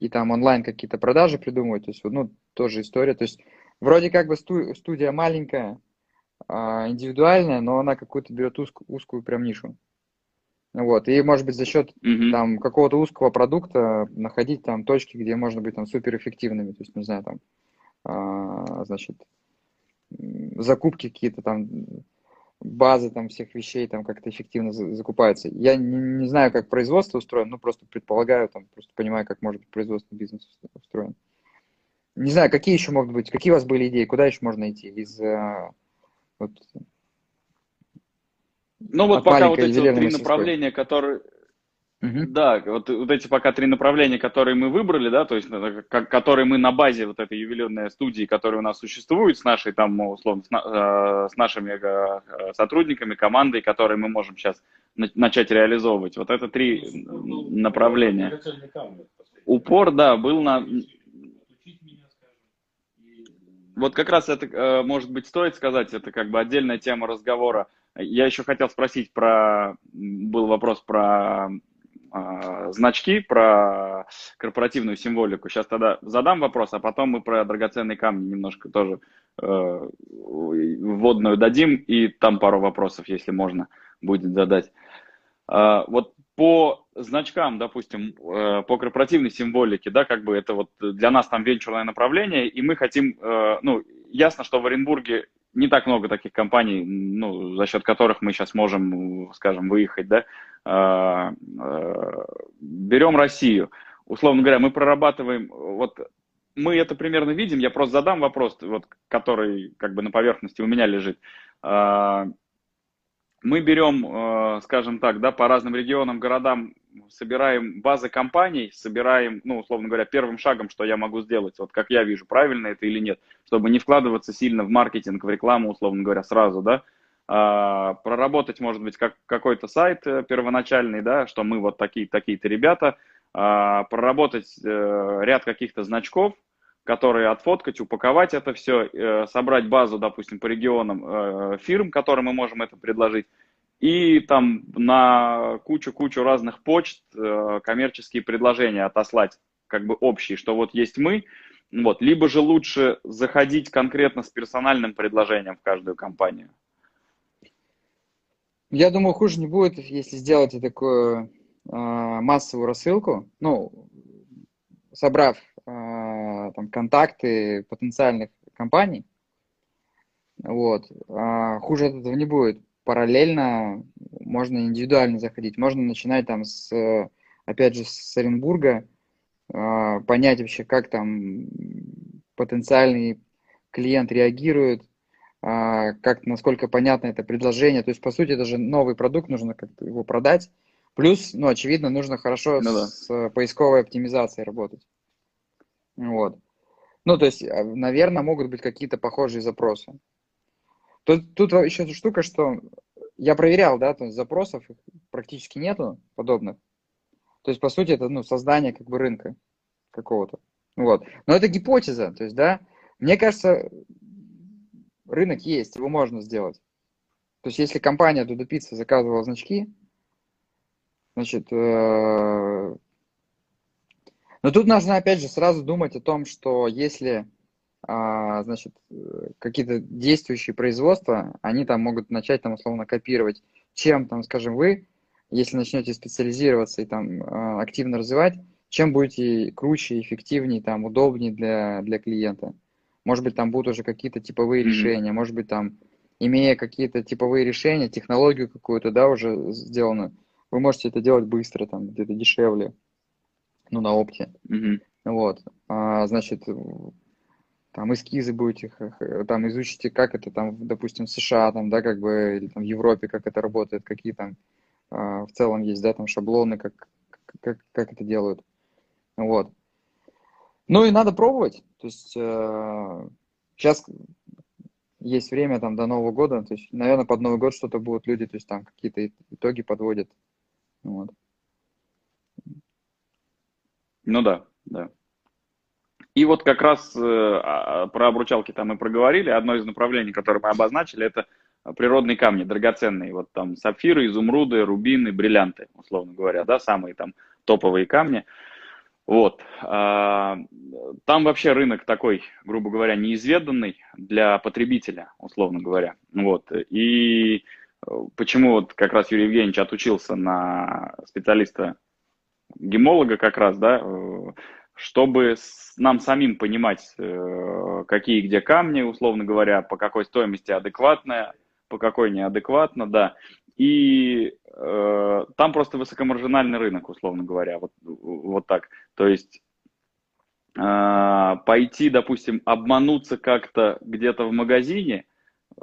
A: и там онлайн какие-то продажи придумывать, то есть, ну, тоже история, то есть, вроде как бы студия маленькая, а, индивидуальная, но она какую-то берет узкую, узкую прям нишу. Вот, и, может быть, за счет mm-hmm. там какого-то узкого продукта находить там точки, где можно быть там суперэффективными, то есть, не знаю, там, а, значит, закупки какие-то там, базы там всех вещей там как-то эффективно закупаются. Я не, не знаю, как производство устроено, ну, просто предполагаю, там, просто понимаю, как может быть производственный бизнес устроен. Не знаю, какие еще могут быть, какие у вас были идеи, куда еще можно идти из а, вот,
B: ну вот пока вот эти вот три направления, которые... Угу. Да, вот, вот эти пока три направления, которые мы выбрали, да, то есть как, которые мы на базе вот этой ювелирной студии, которая у нас существует, с нашей там, условно, с, э, с нашими э, сотрудниками, командой, которые мы можем сейчас на, начать реализовывать. Вот это три ну, направления. Упор, да, был на... Вот как раз это, э, может быть, стоит сказать, это как бы отдельная тема разговора я еще хотел спросить про, был вопрос про э, значки, про корпоративную символику. Сейчас тогда задам вопрос, а потом мы про драгоценные камни немножко тоже э, вводную дадим, и там пару вопросов, если можно, будет задать. Э, вот по значкам, допустим, э, по корпоративной символике, да, как бы это вот для нас там венчурное направление, и мы хотим, э, ну, ясно, что в Оренбурге не так много таких компаний, ну, за счет которых мы сейчас можем, скажем, выехать, да. А, а, берем Россию. Условно говоря, мы прорабатываем, вот мы это примерно видим, я просто задам вопрос, вот, который как бы на поверхности у меня лежит. Мы берем, скажем так, да, по разным регионам, городам собираем базы компаний, собираем, ну, условно говоря, первым шагом, что я могу сделать, вот как я вижу, правильно это или нет, чтобы не вкладываться сильно в маркетинг, в рекламу, условно говоря, сразу, да, а, проработать, может быть, как, какой-то сайт э, первоначальный, да, что мы вот такие, такие-то ребята, а, проработать а, ряд каких-то значков, которые отфоткать, упаковать это все, э, собрать базу, допустим, по регионам э, фирм, которым мы можем это предложить, и там на кучу-кучу разных почт э, коммерческие предложения отослать, как бы общие, что вот есть мы, вот, либо же лучше заходить конкретно с персональным предложением в каждую компанию.
A: Я думаю, хуже не будет, если сделать такую э, массовую рассылку, ну, собрав там контакты потенциальных компаний, вот, э, хуже от этого не будет параллельно можно индивидуально заходить. Можно начинать там с, опять же, с Оренбурга, а, понять вообще, как там потенциальный клиент реагирует, а, как, насколько понятно это предложение. То есть, по сути, это же новый продукт, нужно как-то его продать. Плюс, ну, очевидно, нужно хорошо ну, да. с поисковой оптимизацией работать. Вот. Ну, то есть, а, наверное, могут быть какие-то похожие запросы. Тут, тут еще штука, что я проверял, да, то есть запросов практически нету подобных. То есть, по сути, это ну, создание как бы рынка какого-то. Вот. Но это гипотеза, то есть, да, мне кажется, рынок есть, его можно сделать. То есть, если компания Дуда Пицца заказывала значки, значит, э... но тут нужно, опять же, сразу думать о том, что если а, значит, какие-то действующие производства, они там могут начать там условно копировать, чем там, скажем, вы, если начнете специализироваться и там а, активно развивать, чем будете круче, эффективнее, там, удобнее для, для клиента. Может быть, там будут уже какие-то типовые mm-hmm. решения, может быть, там, имея какие-то типовые решения, технологию какую-то, да, уже сделано, вы можете это делать быстро, там, где-то дешевле, ну, на опте. Mm-hmm. Вот, а, значит, там эскизы будете, там изучите, как это там, допустим, в США, там, да, как бы, или там в Европе, как это работает, какие там э, в целом есть, да, там шаблоны, как, как, как это делают. Вот. Ну и надо пробовать. То есть э, сейчас есть время там до Нового года, то есть, наверное, под Новый год что-то будут люди, то есть там какие-то итоги подводят. Вот.
B: Ну да, да. И вот как раз э, а, про обручалки там мы проговорили. Одно из направлений, которое мы обозначили, это природные камни, драгоценные. Вот там сапфиры, изумруды, рубины, бриллианты, условно говоря, да, самые там топовые камни. Вот. А, там вообще рынок такой, грубо говоря, неизведанный для потребителя, условно говоря. Вот. И э, почему вот как раз Юрий Евгеньевич отучился на специалиста гемолога как раз, да, э, чтобы нам самим понимать, э, какие где камни, условно говоря, по какой стоимости адекватная, по какой неадекватно, да. И э, там просто высокомаржинальный рынок, условно говоря, вот, вот так. То есть э, пойти, допустим, обмануться как-то где-то в магазине,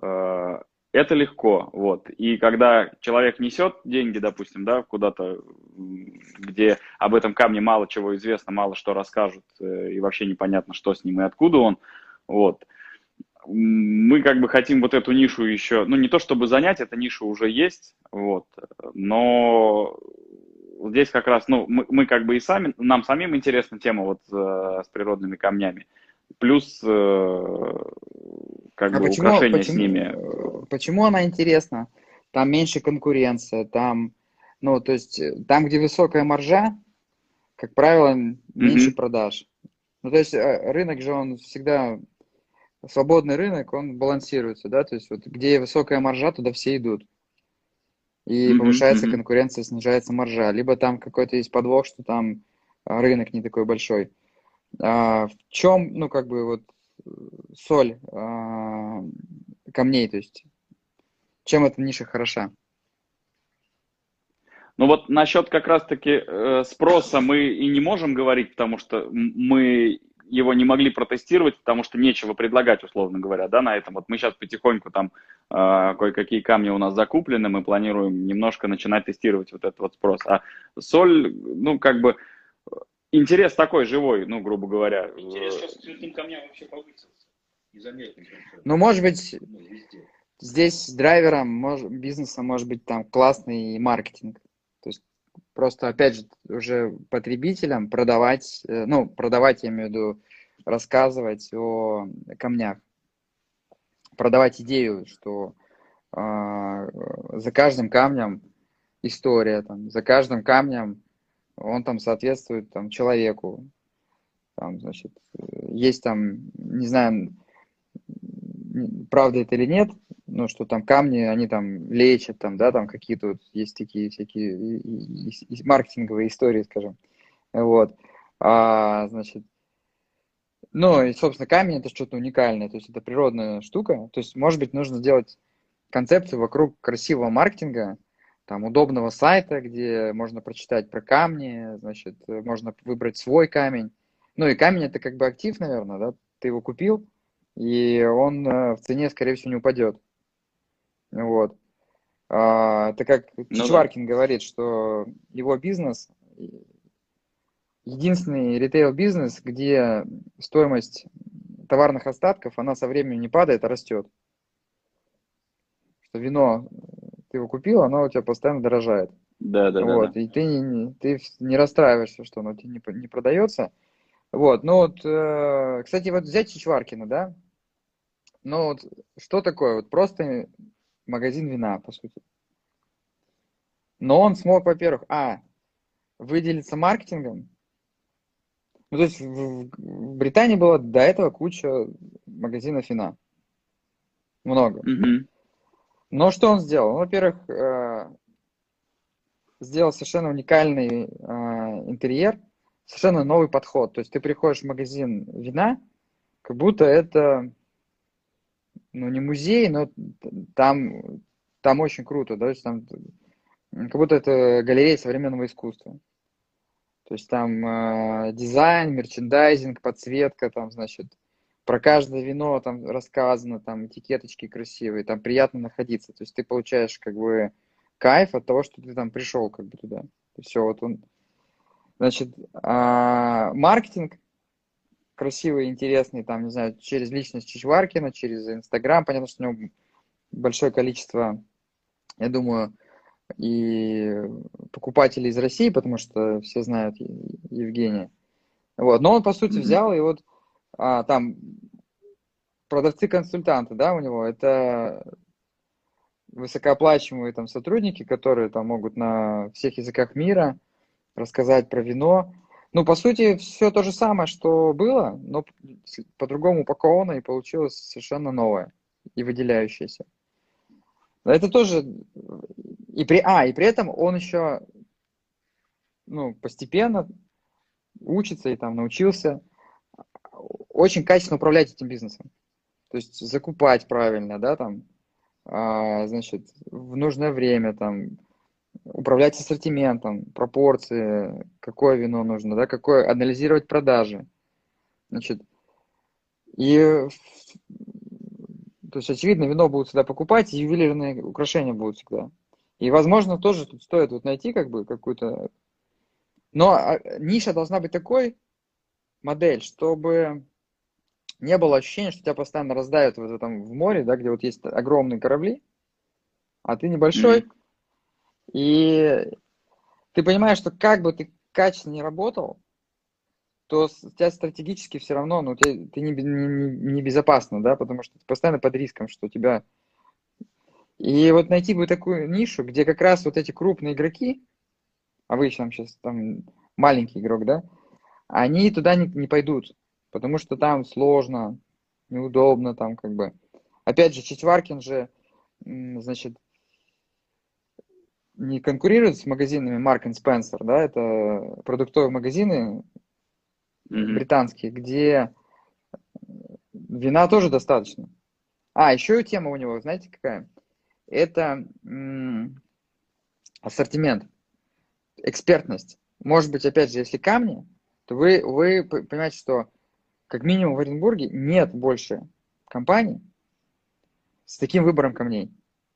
B: э, это легко, вот. И когда человек несет деньги, допустим, да, куда-то, где об этом камне мало чего известно, мало что расскажут, э, и вообще непонятно, что с ним и откуда он, вот. Мы как бы хотим вот эту нишу еще, ну не то чтобы занять, эта ниша уже есть, вот, но здесь как раз, ну мы, мы как бы и сами, нам самим интересна тема вот э, с природными камнями, плюс э, как а бы почему, украшения
A: почему,
B: с ними.
A: Почему она интересна? Там меньше конкуренция, там, ну, то есть, там, где высокая маржа, как правило, меньше mm-hmm. продаж. Ну, то есть, э, рынок же, он всегда, свободный рынок, он балансируется, да, то есть, вот где высокая маржа, туда все идут. И mm-hmm. повышается mm-hmm. конкуренция, снижается маржа. Либо там какой-то есть подвох, что там рынок не такой большой. А, в чем, ну, как бы, вот, соль э, камней, то есть чем эта ниша хороша?
B: Ну вот насчет как раз-таки э, спроса мы и не можем говорить, потому что мы его не могли протестировать, потому что нечего предлагать, условно говоря, да, на этом. Вот мы сейчас потихоньку там э, кое-какие камни у нас закуплены, мы планируем немножко начинать тестировать вот этот вот спрос. А соль, ну, как бы, интерес такой живой, ну, грубо говоря.
C: Интерес сейчас к цветным камням вообще повысился.
A: Незаметно. Ну, может быть, ну, здесь драйвером мож, бизнеса может быть там классный маркетинг. То есть просто, опять же, уже потребителям продавать, э, ну, продавать, я имею в виду, рассказывать о камнях. Продавать идею, что э, за каждым камнем история, там, за каждым камнем он там соответствует там, человеку. Там, значит, есть там, не знаю, правда это или нет, ну, что там камни, они там лечат, там, да, там какие-то вот есть такие всякие и, и, и маркетинговые истории, скажем. Вот. А, значит, ну, и, собственно, камень это что-то уникальное, то есть это природная штука. То есть, может быть, нужно сделать концепцию вокруг красивого маркетинга, там, удобного сайта, где можно прочитать про камни, значит, можно выбрать свой камень. Ну и камень это как бы актив, наверное, да, ты его купил, и он э, в цене, скорее всего, не упадет. Вот. А, это как ну, Чичваркин да. говорит, что его бизнес единственный ритейл-бизнес, где стоимость товарных остатков, она со временем не падает, а растет. Что вино ты его купил, оно у тебя постоянно дорожает.
B: Да, да,
A: вот,
B: да.
A: И ты не, ты не расстраиваешься, что оно тебе не, не продается. Вот, ну вот, э, кстати, вот взять Чичваркина, да? Ну вот, что такое? Вот просто магазин вина, по сути. Но он смог, во-первых, а, выделиться маркетингом. Ну, то есть в, в Британии было до этого куча магазинов вина. Много. Mm-hmm. Но что он сделал? Ну, во-первых, э, сделал совершенно уникальный э, интерьер, совершенно новый подход. То есть ты приходишь в магазин вина, как будто это, ну, не музей, но там, там очень круто, да, то есть там как будто это галерея современного искусства. То есть там э, дизайн, мерчендайзинг, подсветка, там, значит, про каждое вино там рассказано, там этикеточки красивые, там приятно находиться. То есть ты получаешь как бы кайф от того, что ты там пришел как бы туда. Все, вот он. Значит, а, маркетинг красивый, интересный, там, не знаю, через личность Чичваркина, через Инстаграм. Понятно, что у него большое количество, я думаю, и покупателей из России, потому что все знают Евгения. Вот. Но он, по сути, взял и вот а, там продавцы-консультанты, да, у него, это высокооплачиваемые там сотрудники, которые там могут на всех языках мира рассказать про вино. Ну, по сути, все то же самое, что было, но по-другому упаковано и получилось совершенно новое и выделяющееся. Это тоже и при а и при этом он еще ну постепенно учится и там научился очень качественно управлять этим бизнесом. То есть закупать правильно, да, там, а, значит, в нужное время, там, управлять ассортиментом, пропорции, какое вино нужно, да, какое, анализировать продажи. Значит, и, то есть, очевидно, вино будут всегда покупать, и ювелирные украшения будут всегда. И, возможно, тоже тут стоит вот найти как бы какую-то... Но а, ниша должна быть такой, модель, чтобы не было ощущения, что тебя постоянно раздают в этом в море, да, где вот есть огромные корабли, а ты небольшой, mm-hmm. и ты понимаешь, что как бы ты качественно не работал, то у тебя стратегически все равно, ну, ты, ты не, не, не безопасно, да, потому что ты постоянно под риском, что тебя... И вот найти бы такую нишу, где как раз вот эти крупные игроки, а вы там сейчас там маленький игрок, да, они туда не, не пойдут потому что там сложно, неудобно там как бы. Опять же, Чичваркин же, значит, не конкурирует с магазинами Mark Spencer, да, это продуктовые магазины mm-hmm. британские, где вина тоже достаточно. А, еще тема у него, знаете, какая? Это м- ассортимент, экспертность. Может быть, опять же, если камни, то вы, вы понимаете, что как минимум в Оренбурге нет больше компаний с таким выбором камней.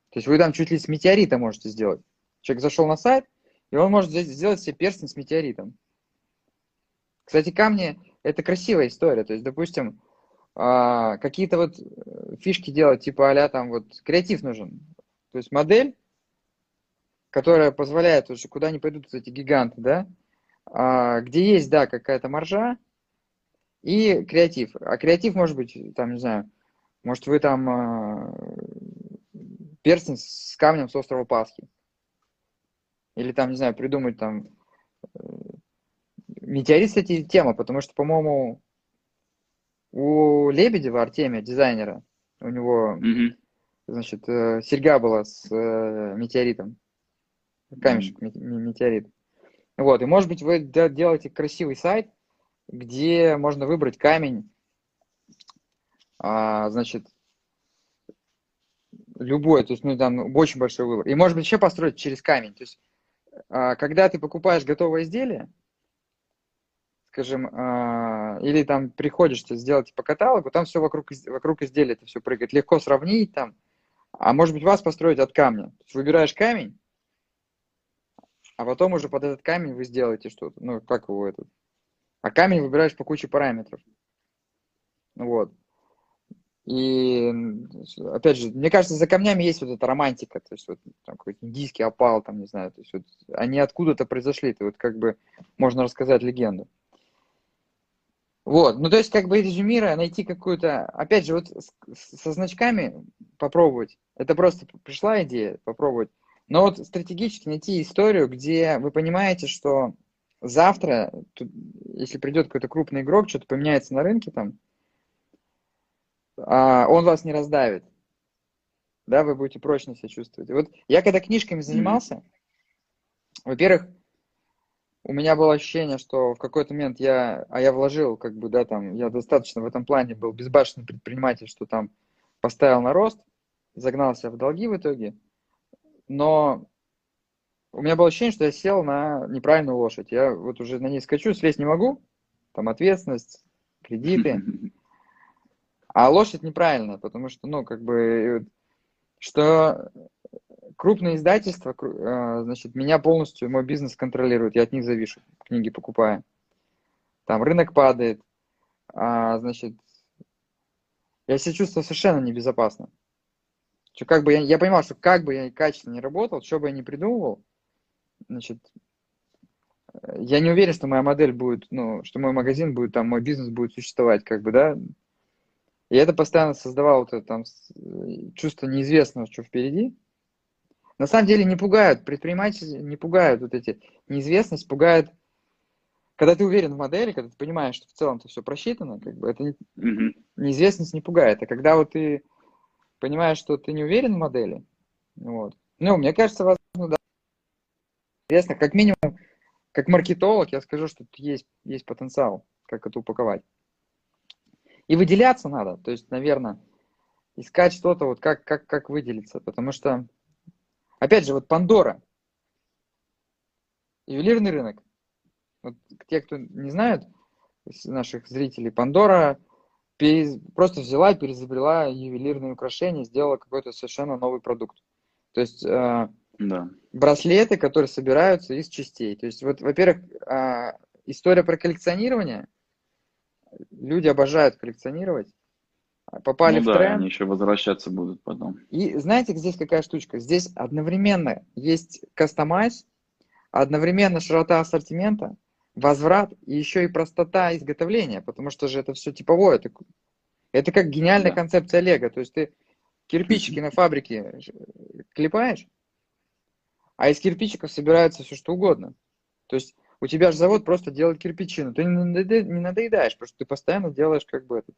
A: То есть вы там чуть ли с метеорита можете сделать. Человек зашел на сайт, и он может сделать себе перстень с метеоритом. Кстати, камни – это красивая история. То есть, допустим, а, какие-то вот э, фишки делать, типа а там вот креатив нужен. То есть модель, которая позволяет, уже куда не пойдут эти гиганты, да, а, где есть, да, какая-то маржа, и креатив. А креатив может быть, там, не знаю, может вы там э, перстень с камнем с острова Пасхи. Или там, не знаю, придумать там... Э, метеорит, кстати, тема, потому что, по-моему, у Лебедева, Артемия, дизайнера, у него, mm-hmm. значит, э, серьга была с э, метеоритом. Камешек, mm-hmm. метеорит. Вот, и может быть вы делаете красивый сайт, где можно выбрать камень, а, значит, любой, то есть, ну, там очень большой выбор. И, может быть, еще построить через камень. То есть, а, когда ты покупаешь готовое изделие, скажем, а, или там приходишь сделать по каталогу, там все вокруг, вокруг изделия это все прыгает. Легко сравнить там, а может быть, вас построить от камня. То есть, выбираешь камень, а потом уже под этот камень вы сделаете что-то. Ну, как его этот, а камень выбираешь по куче параметров. Вот. И, опять же, мне кажется, за камнями есть вот эта романтика, то есть вот там какой-то индийский опал, там, не знаю, то есть вот они откуда-то произошли, это вот как бы можно рассказать легенду. Вот, ну то есть как бы резюмируя, найти какую-то, опять же, вот со значками попробовать, это просто пришла идея попробовать, но вот стратегически найти историю, где вы понимаете, что завтра, тут, если придет какой-то крупный игрок, что-то поменяется на рынке там, а, он вас не раздавит. Да, вы будете прочно себя чувствовать. И вот я когда книжками занимался, mm-hmm. во-первых, у меня было ощущение, что в какой-то момент я, а я вложил, как бы, да, там, я достаточно в этом плане был безбашенный предприниматель, что там поставил на рост, загнался в долги в итоге, но у меня было ощущение, что я сел на неправильную лошадь. Я вот уже на ней скачу, слезть не могу. Там ответственность, кредиты. А лошадь неправильная, потому что, ну, как бы, что крупные издательства, э, значит, меня полностью, мой бизнес контролирует, я от них завишу, книги покупаю. Там рынок падает, а, значит, я себя чувствую совершенно небезопасно. Что как бы я, я понимал, что как бы я качественно не работал, что бы я ни придумывал, значит, я не уверен, что моя модель будет, ну, что мой магазин будет, там, мой бизнес будет существовать, как бы, да. И это постоянно создавало вот это там чувство неизвестного, что впереди. На самом деле не пугают, предприниматели не пугают вот эти, неизвестность пугает, когда ты уверен в модели, когда ты понимаешь, что в целом-то все просчитано, как бы это не, mm-hmm. неизвестность не пугает. А когда вот ты понимаешь, что ты не уверен в модели, вот, ну, мне кажется, да, интересно, как минимум, как маркетолог, я скажу, что есть, есть потенциал, как это упаковать. И выделяться надо, то есть, наверное, искать что-то, вот как, как, как выделиться, потому что, опять же, вот Пандора, ювелирный рынок, вот те, кто не знают, наших зрителей, Пандора перез... просто взяла и перезабрела ювелирные украшения, сделала какой-то совершенно новый продукт. То есть э, да. браслеты, которые собираются из частей. То есть, вот, во-первых, э, история про коллекционирование. Люди обожают коллекционировать. Попали ну, в
B: да,
A: тренд.
B: они еще возвращаться будут потом.
A: И знаете, здесь какая штучка? Здесь одновременно есть кастомайз, одновременно широта ассортимента, возврат и еще и простота изготовления, потому что же это все типовое. Это, это как гениальная да. концепция Лего. То есть ты кирпичики на фабрике клепаешь, а из кирпичиков собирается все что угодно. То есть у тебя же завод просто делает кирпичину. Ты не надоедаешь, потому что ты постоянно делаешь как бы этот.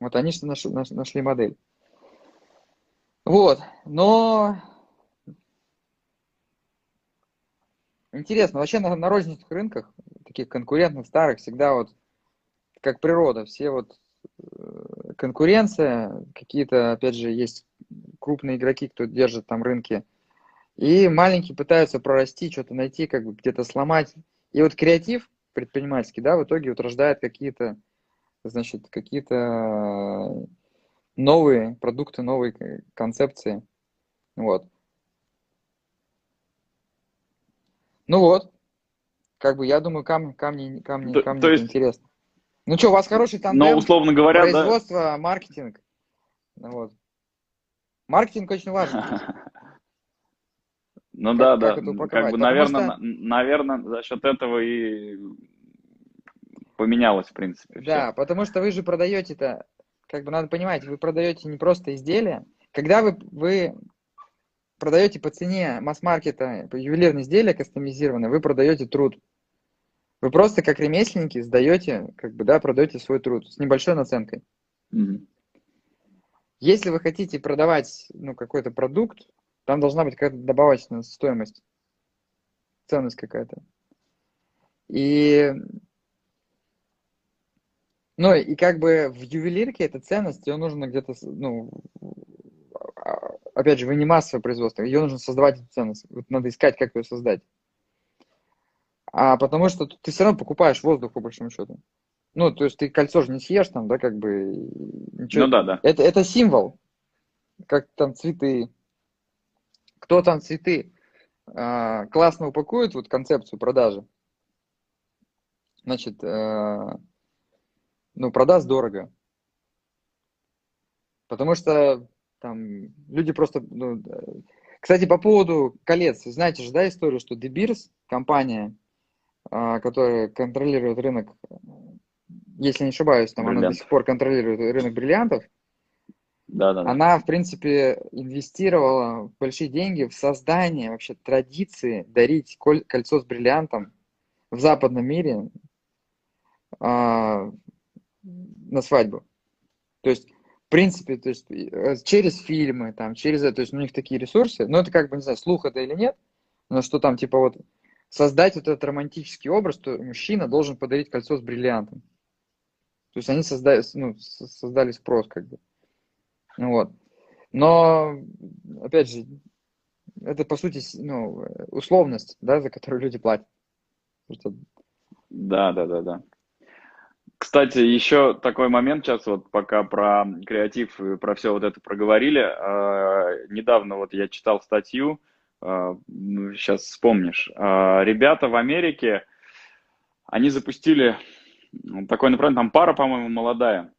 A: Вот они что нашли, нашли модель. Вот, но интересно, вообще на, на розничных рынках, таких конкурентных, старых, всегда вот как природа, все вот Э, конкуренция, какие-то, опять же, есть крупные игроки, кто держит там рынки, и маленькие пытаются прорасти, что-то найти, как бы где-то сломать. И вот креатив предпринимательский, да, в итоге вот рождает какие-то, значит, какие-то новые продукты, новые концепции. Вот. Ну вот, как бы я думаю, камни, камни, камни, камни то есть, интересно. Ну что, у вас хороший тандем.
B: Но, условно говоря,
A: производство, да. маркетинг. Ну, вот. Маркетинг очень важен.
B: Ну да, да. Как бы, наверное, наверное, за счет этого и поменялось, в принципе.
A: Да, потому что вы же продаете-то, как бы надо понимать, вы продаете не просто изделия. Когда вы, вы продаете по цене масс-маркета ювелирные изделия кастомизированные, вы продаете труд. Вы просто как ремесленники сдаете, как бы, да, продаете свой труд с небольшой наценкой. Mm-hmm. Если вы хотите продавать, ну, какой-то продукт, там должна быть какая-то добавочная стоимость, ценность какая-то. И, ну, и как бы в ювелирке эта ценность, ее нужно где-то, ну, а, опять же, вы не массовое производство, ее нужно создавать эту ценность. Вот надо искать, как ее создать. А потому что ты все равно покупаешь воздух, по большому счету. Ну, то есть ты кольцо же не съешь там, да, как бы.
B: Ничего. Ну да, да.
A: Это, это символ. Как там цветы. Кто там цветы а, классно упакует вот концепцию продажи. Значит, а, ну, продаст дорого. Потому что там люди просто... Ну, кстати, по поводу колец. Знаете же, да, историю, что De Beers, компания, а, которая контролирует рынок, если не ошибаюсь, там она до сих пор контролирует рынок бриллиантов. Да, да. Она, в принципе, инвестировала большие деньги в создание вообще традиции дарить кольцо с бриллиантом в западном мире а, на свадьбу. То есть, в принципе, то есть, э, через фильмы, там, через это, то есть у них такие ресурсы, но это как бы, не знаю, слух это или нет, но что там, типа, вот создать вот этот романтический образ, что мужчина должен подарить кольцо с бриллиантом. То есть они создали, ну, создали спрос как бы. Вот. Но, опять же, это по сути ну, условность, да, за которую люди платят.
B: Да, да, да, да. Кстати, еще такой момент сейчас, вот пока про креатив и про все вот это проговорили. Э, недавно вот я читал статью, сейчас а, вспомнишь. А, ребята в Америке, они запустили такой направление, там пара, по-моему, молодая,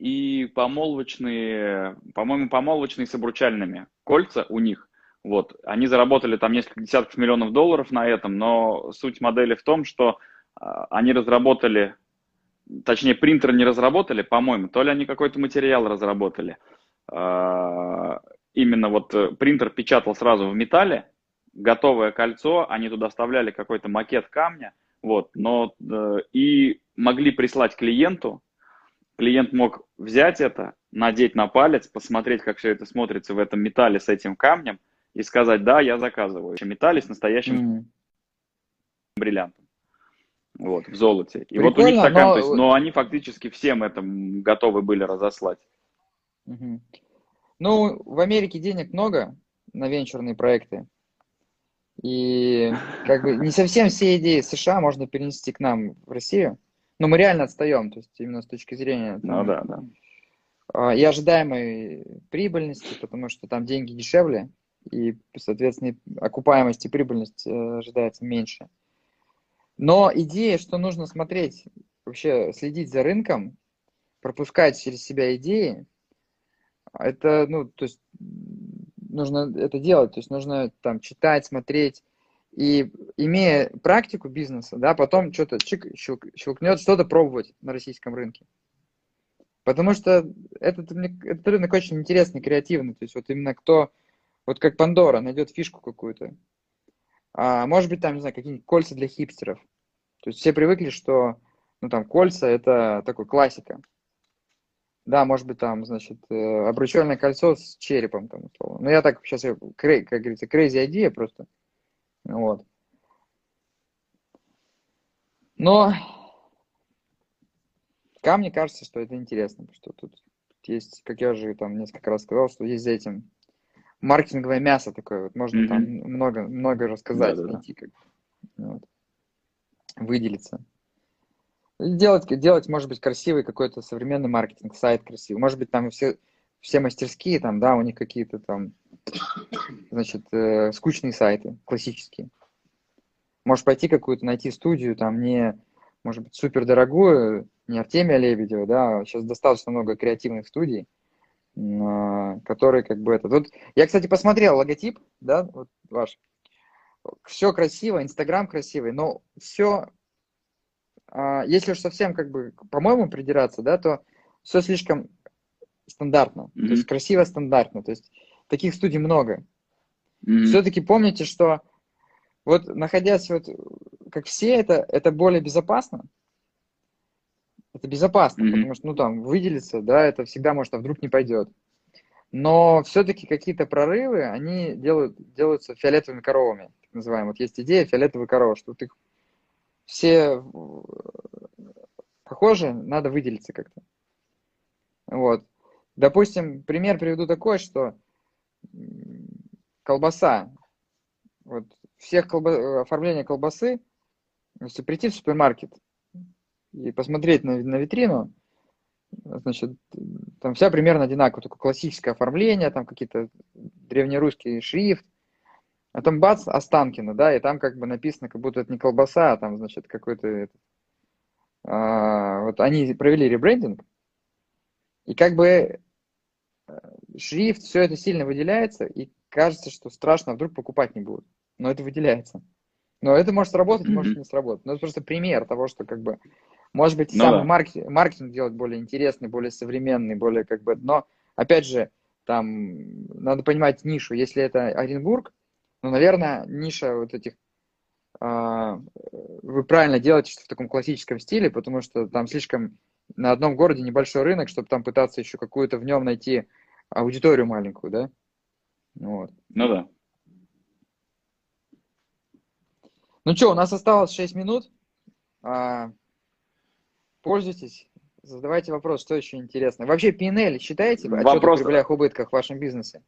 B: и помолвочные, по-моему, помолвочные с обручальными кольца у них Вот. Они заработали там несколько десятков миллионов долларов на этом, но суть модели в том, что а, они разработали, точнее, принтер не разработали, по-моему, то ли они какой-то материал разработали. А, именно вот э, принтер печатал сразу в металле, готовое кольцо, они туда оставляли какой-то макет камня, вот, но э, и могли прислать клиенту, клиент мог взять это, надеть на палец, посмотреть, как все это смотрится в этом металле с этим камнем, и сказать, да, я заказываю. Металле с настоящим mm. бриллиантом. Вот, в золоте. И Прикольно, вот у них такая, но... то есть, но они фактически всем этом готовы были разослать.
A: Угу. Ну, в Америке денег много на венчурные проекты. И как бы не совсем все идеи США можно перенести к нам в Россию. Но мы реально отстаем, то есть именно с точки зрения там,
B: ну, да, да.
A: А, и ожидаемой прибыльности, потому что там деньги дешевле, и, соответственно, окупаемость и прибыльность э, ожидается меньше. Но идея, что нужно смотреть, вообще следить за рынком, пропускать через себя идеи, это, ну, то есть нужно это делать, то есть нужно там читать, смотреть, и имея практику бизнеса, да, потом что-то чик, щелк, щелкнет, что-то пробовать на российском рынке. Потому что этот, этот рынок очень интересный, креативный. То есть вот именно кто вот как Пандора найдет фишку какую-то. А, может быть, там, не знаю, какие-нибудь кольца для хипстеров. То есть все привыкли, что, ну, там, кольца – это такой классика. Да, может быть, там, значит, э, обручальное кольцо с черепом, там, условно. Ну, я так сейчас, как говорится, crazy idea просто. Вот. Но камни кажется, что это интересно, что тут есть, как я уже там несколько раз сказал, что есть за этим маркетинговое мясо такое, вот можно mm-hmm. там много, много рассказать, да, найти, как вот, выделиться. Делать, делать, может быть, красивый какой-то современный маркетинг, сайт красивый. Может быть, там все, все мастерские, там, да, у них какие-то там, значит, э, скучные сайты, классические. Может пойти какую-то, найти студию, там, не, может быть, супер дорогую, не Артемия Лебедева, да, сейчас достаточно много креативных студий, а, который как бы это. Тут я, кстати, посмотрел логотип, да, вот ваш. Все красиво, Инстаграм красивый, но все, а, если уж совсем как бы, по-моему, придираться, да, то все слишком стандартно, mm-hmm. то есть красиво стандартно, то есть таких студий много. Mm-hmm. Все-таки помните, что вот находясь вот как все, это, это более безопасно, это безопасно, mm-hmm. потому что, ну, там, выделиться, да, это всегда может, а вдруг не пойдет. Но все-таки какие-то прорывы, они делают, делаются фиолетовыми коровами, так называемые. Вот есть идея фиолетовой коровы, что ты все похожи, надо выделиться как-то. Вот. Допустим, пример приведу такой, что колбаса, вот всех колба... оформление колбасы, если прийти в супермаркет, и посмотреть на, на витрину, значит, там вся примерно одинаковая, только классическое оформление, там какие-то древнерусский шрифт, а там бац, Останкино, да, и там как бы написано, как будто это не колбаса, а там, значит, какой-то... А, вот они провели ребрендинг, и как бы шрифт, все это сильно выделяется, и кажется, что страшно, а вдруг покупать не будут. Но это выделяется. Но это может сработать, mm-hmm. может не сработать. Но это просто пример того, что как бы может быть, ну, сам да. маркетинг, маркетинг делать более интересный, более современный, более как бы... Но, опять же, там надо понимать нишу. Если это Оренбург, ну, наверное, ниша вот этих... Э, вы правильно делаете, что в таком классическом стиле, потому что там слишком на одном городе небольшой рынок, чтобы там пытаться еще какую-то в нем найти аудиторию маленькую, да?
B: Вот. Ну да.
A: Ну что, у нас осталось 6 минут. А, Пользуйтесь, задавайте вопрос, что еще интересно. Вообще PNL считаете вопрос... о прибылях и убытках в вашем бизнесе?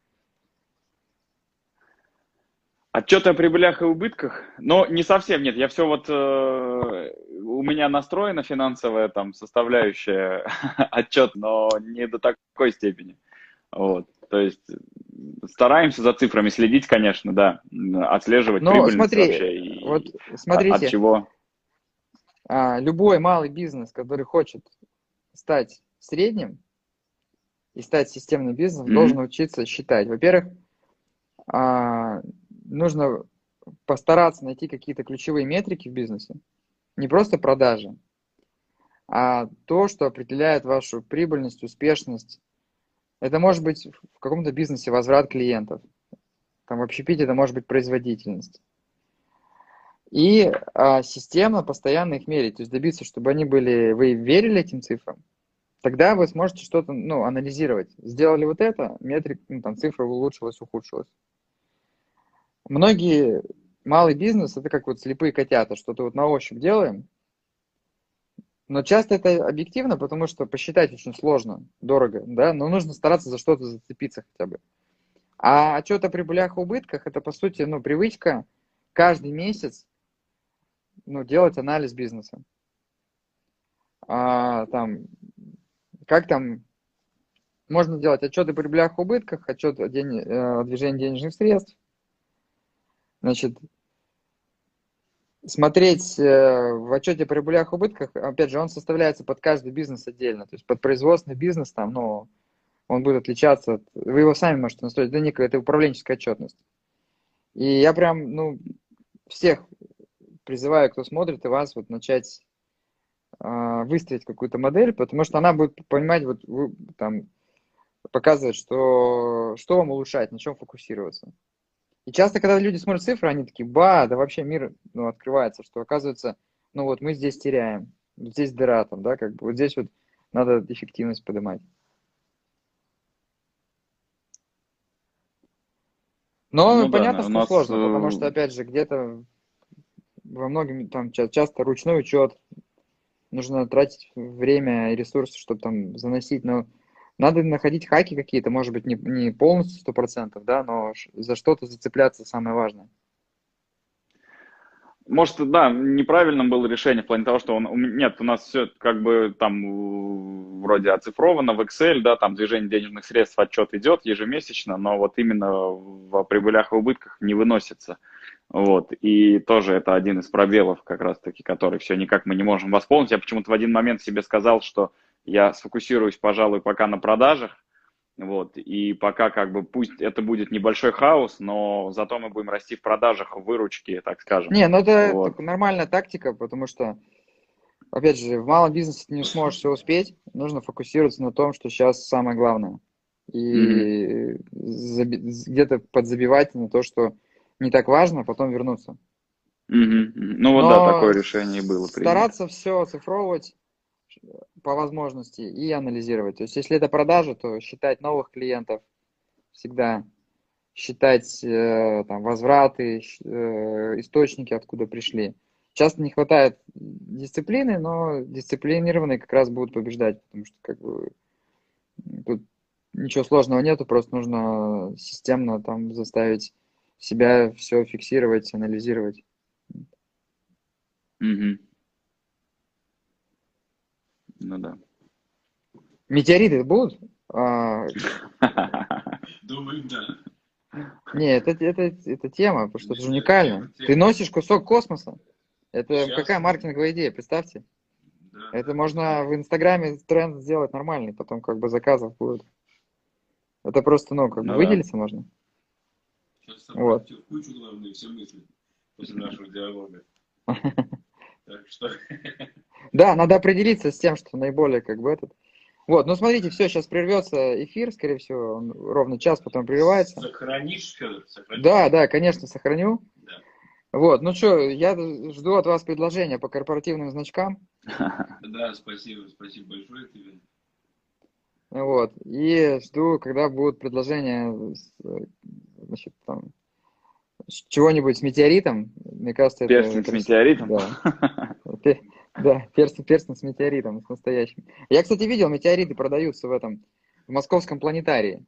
B: Отчеты о прибылях и убытках? Но не совсем, нет. Я все вот... Э, у меня настроена финансовая там составляющая отчет, но не до такой степени. Вот. То есть стараемся за цифрами следить, конечно, да. Отслеживать но прибыльность
A: смотри,
B: вообще.
A: И вот смотрите, от,
B: от чего
A: а, любой малый бизнес, который хочет стать средним и стать системным бизнесом, mm-hmm. должен учиться считать. Во-первых, а, нужно постараться найти какие-то ключевые метрики в бизнесе. Не просто продажи, а то, что определяет вашу прибыльность, успешность. Это может быть в каком-то бизнесе возврат клиентов. Там в общепите это может быть производительность. И а, системно постоянно их мерить, то есть добиться, чтобы они были, вы верили этим цифрам, тогда вы сможете что-то ну, анализировать. Сделали вот это, метрик, ну, там, цифра улучшилась, ухудшилась. Многие малый бизнес это как вот слепые котята, что-то вот на ощупь делаем. Но часто это объективно, потому что посчитать очень сложно, дорого, да, но нужно стараться за что-то зацепиться хотя бы. А отчет о прибылях и убытках это по сути, ну, привычка каждый месяц ну, делать анализ бизнеса. А, там, как там, можно делать отчет о прибылях и убытках, отчет о, день, э, о движении денежных средств, Значит, смотреть э, в отчете о прибылях и убытках, опять же, он составляется под каждый бизнес отдельно. То есть под производственный бизнес там, ну, он будет отличаться от... Вы его сами можете настроить. Это некая это управленческая отчетность. И я прям, ну, всех призываю, кто смотрит, и вас вот начать э, выстроить какую-то модель, потому что она будет понимать, вот вы, там, показывать, что, что вам улучшать, на чем фокусироваться. И часто, когда люди смотрят цифры, они такие, ба, да вообще мир ну, открывается, что оказывается, ну вот мы здесь теряем, здесь дыра там, да, как бы вот здесь вот надо эффективность поднимать. Но ну, понятно, да, что нас... сложно, потому что, э, опять же, где-то во многом там часто ручной учет, нужно тратить время и ресурсы, чтобы там заносить, но надо находить хаки какие-то, может быть, не, не полностью сто процентов, да, но за что-то зацепляться самое важное.
B: Может, да, неправильным было решение в плане того, что он, нет, у нас все как бы там вроде оцифровано в Excel, да, там движение денежных средств, отчет идет ежемесячно, но вот именно в прибылях и убытках не выносится. Вот, и тоже это один из пробелов, как раз-таки, который все никак мы не можем восполнить. Я почему-то в один момент себе сказал, что я сфокусируюсь, пожалуй, пока на продажах, вот, и пока как бы пусть это будет небольшой хаос, но зато мы будем расти в продажах, в выручке, так скажем.
A: Не, ну это вот. нормальная тактика, потому что, опять же, в малом бизнесе ты не сможешь все успеть, нужно фокусироваться на том, что сейчас самое главное. И mm-hmm. где-то подзабивать на то, что не так важно, а потом вернуться.
B: Mm-hmm. Ну вот Но да, такое решение было.
A: Принято. Стараться все оцифровывать, по возможности и анализировать. То есть, если это продажа, то считать новых клиентов всегда, считать э, там, возвраты, э, источники, откуда пришли. Часто не хватает дисциплины, но дисциплинированные как раз будут побеждать, потому что как бы тут ничего сложного нету, просто нужно системно там заставить себя все фиксировать, анализировать.
B: Mm-hmm. Ну да.
A: Метеориты будут? А...
C: Думаю, да.
A: Не, это, это, это тема, потому что это же уникально. Ты носишь кусок космоса. Это Сейчас. какая маркетинговая идея, представьте. Да. Это можно в Инстаграме тренд сделать нормальный, потом как бы заказов будет. Это просто, ну, как ну, бы выделиться да. можно.
C: Сейчас вот. кучу главные все мысли после нашего диалога. Так что...
A: Да, надо определиться с тем, что наиболее как бы этот. Вот, ну смотрите, все, сейчас прервется эфир, скорее всего, он ровно час потом прерывается.
C: Сохранишь, Федор? Сохранишь?
A: Да, да, конечно, сохраню. Да. Вот, ну что, я жду от вас предложения по корпоративным значкам.
C: Да, спасибо, спасибо большое тебе.
A: Вот, и жду, когда будут предложения, значит, там, чего-нибудь с метеоритом. Мне кажется,
B: Перстень это... с метеоритом?
A: Да. Да, перстень, перстень с метеоритом, с настоящим. Я, кстати, видел, метеориты продаются в этом, в московском планетарии.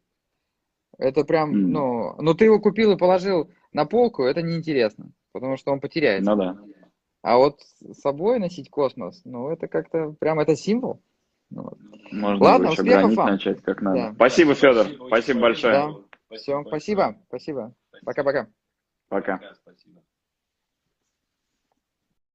A: Это прям, mm. ну, ну ты его купил и положил на полку, это неинтересно, потому что он потеряется.
B: Ну да.
A: А вот с собой носить космос, ну это как-то прям, это символ.
B: Ну, Можно Ладно, успехов вам. начать как надо. Да. Спасибо, Федор, спасибо, спасибо большое. Да.
A: Все, спасибо, спасибо. Пока-пока.
B: Пока. Пока. Спасибо.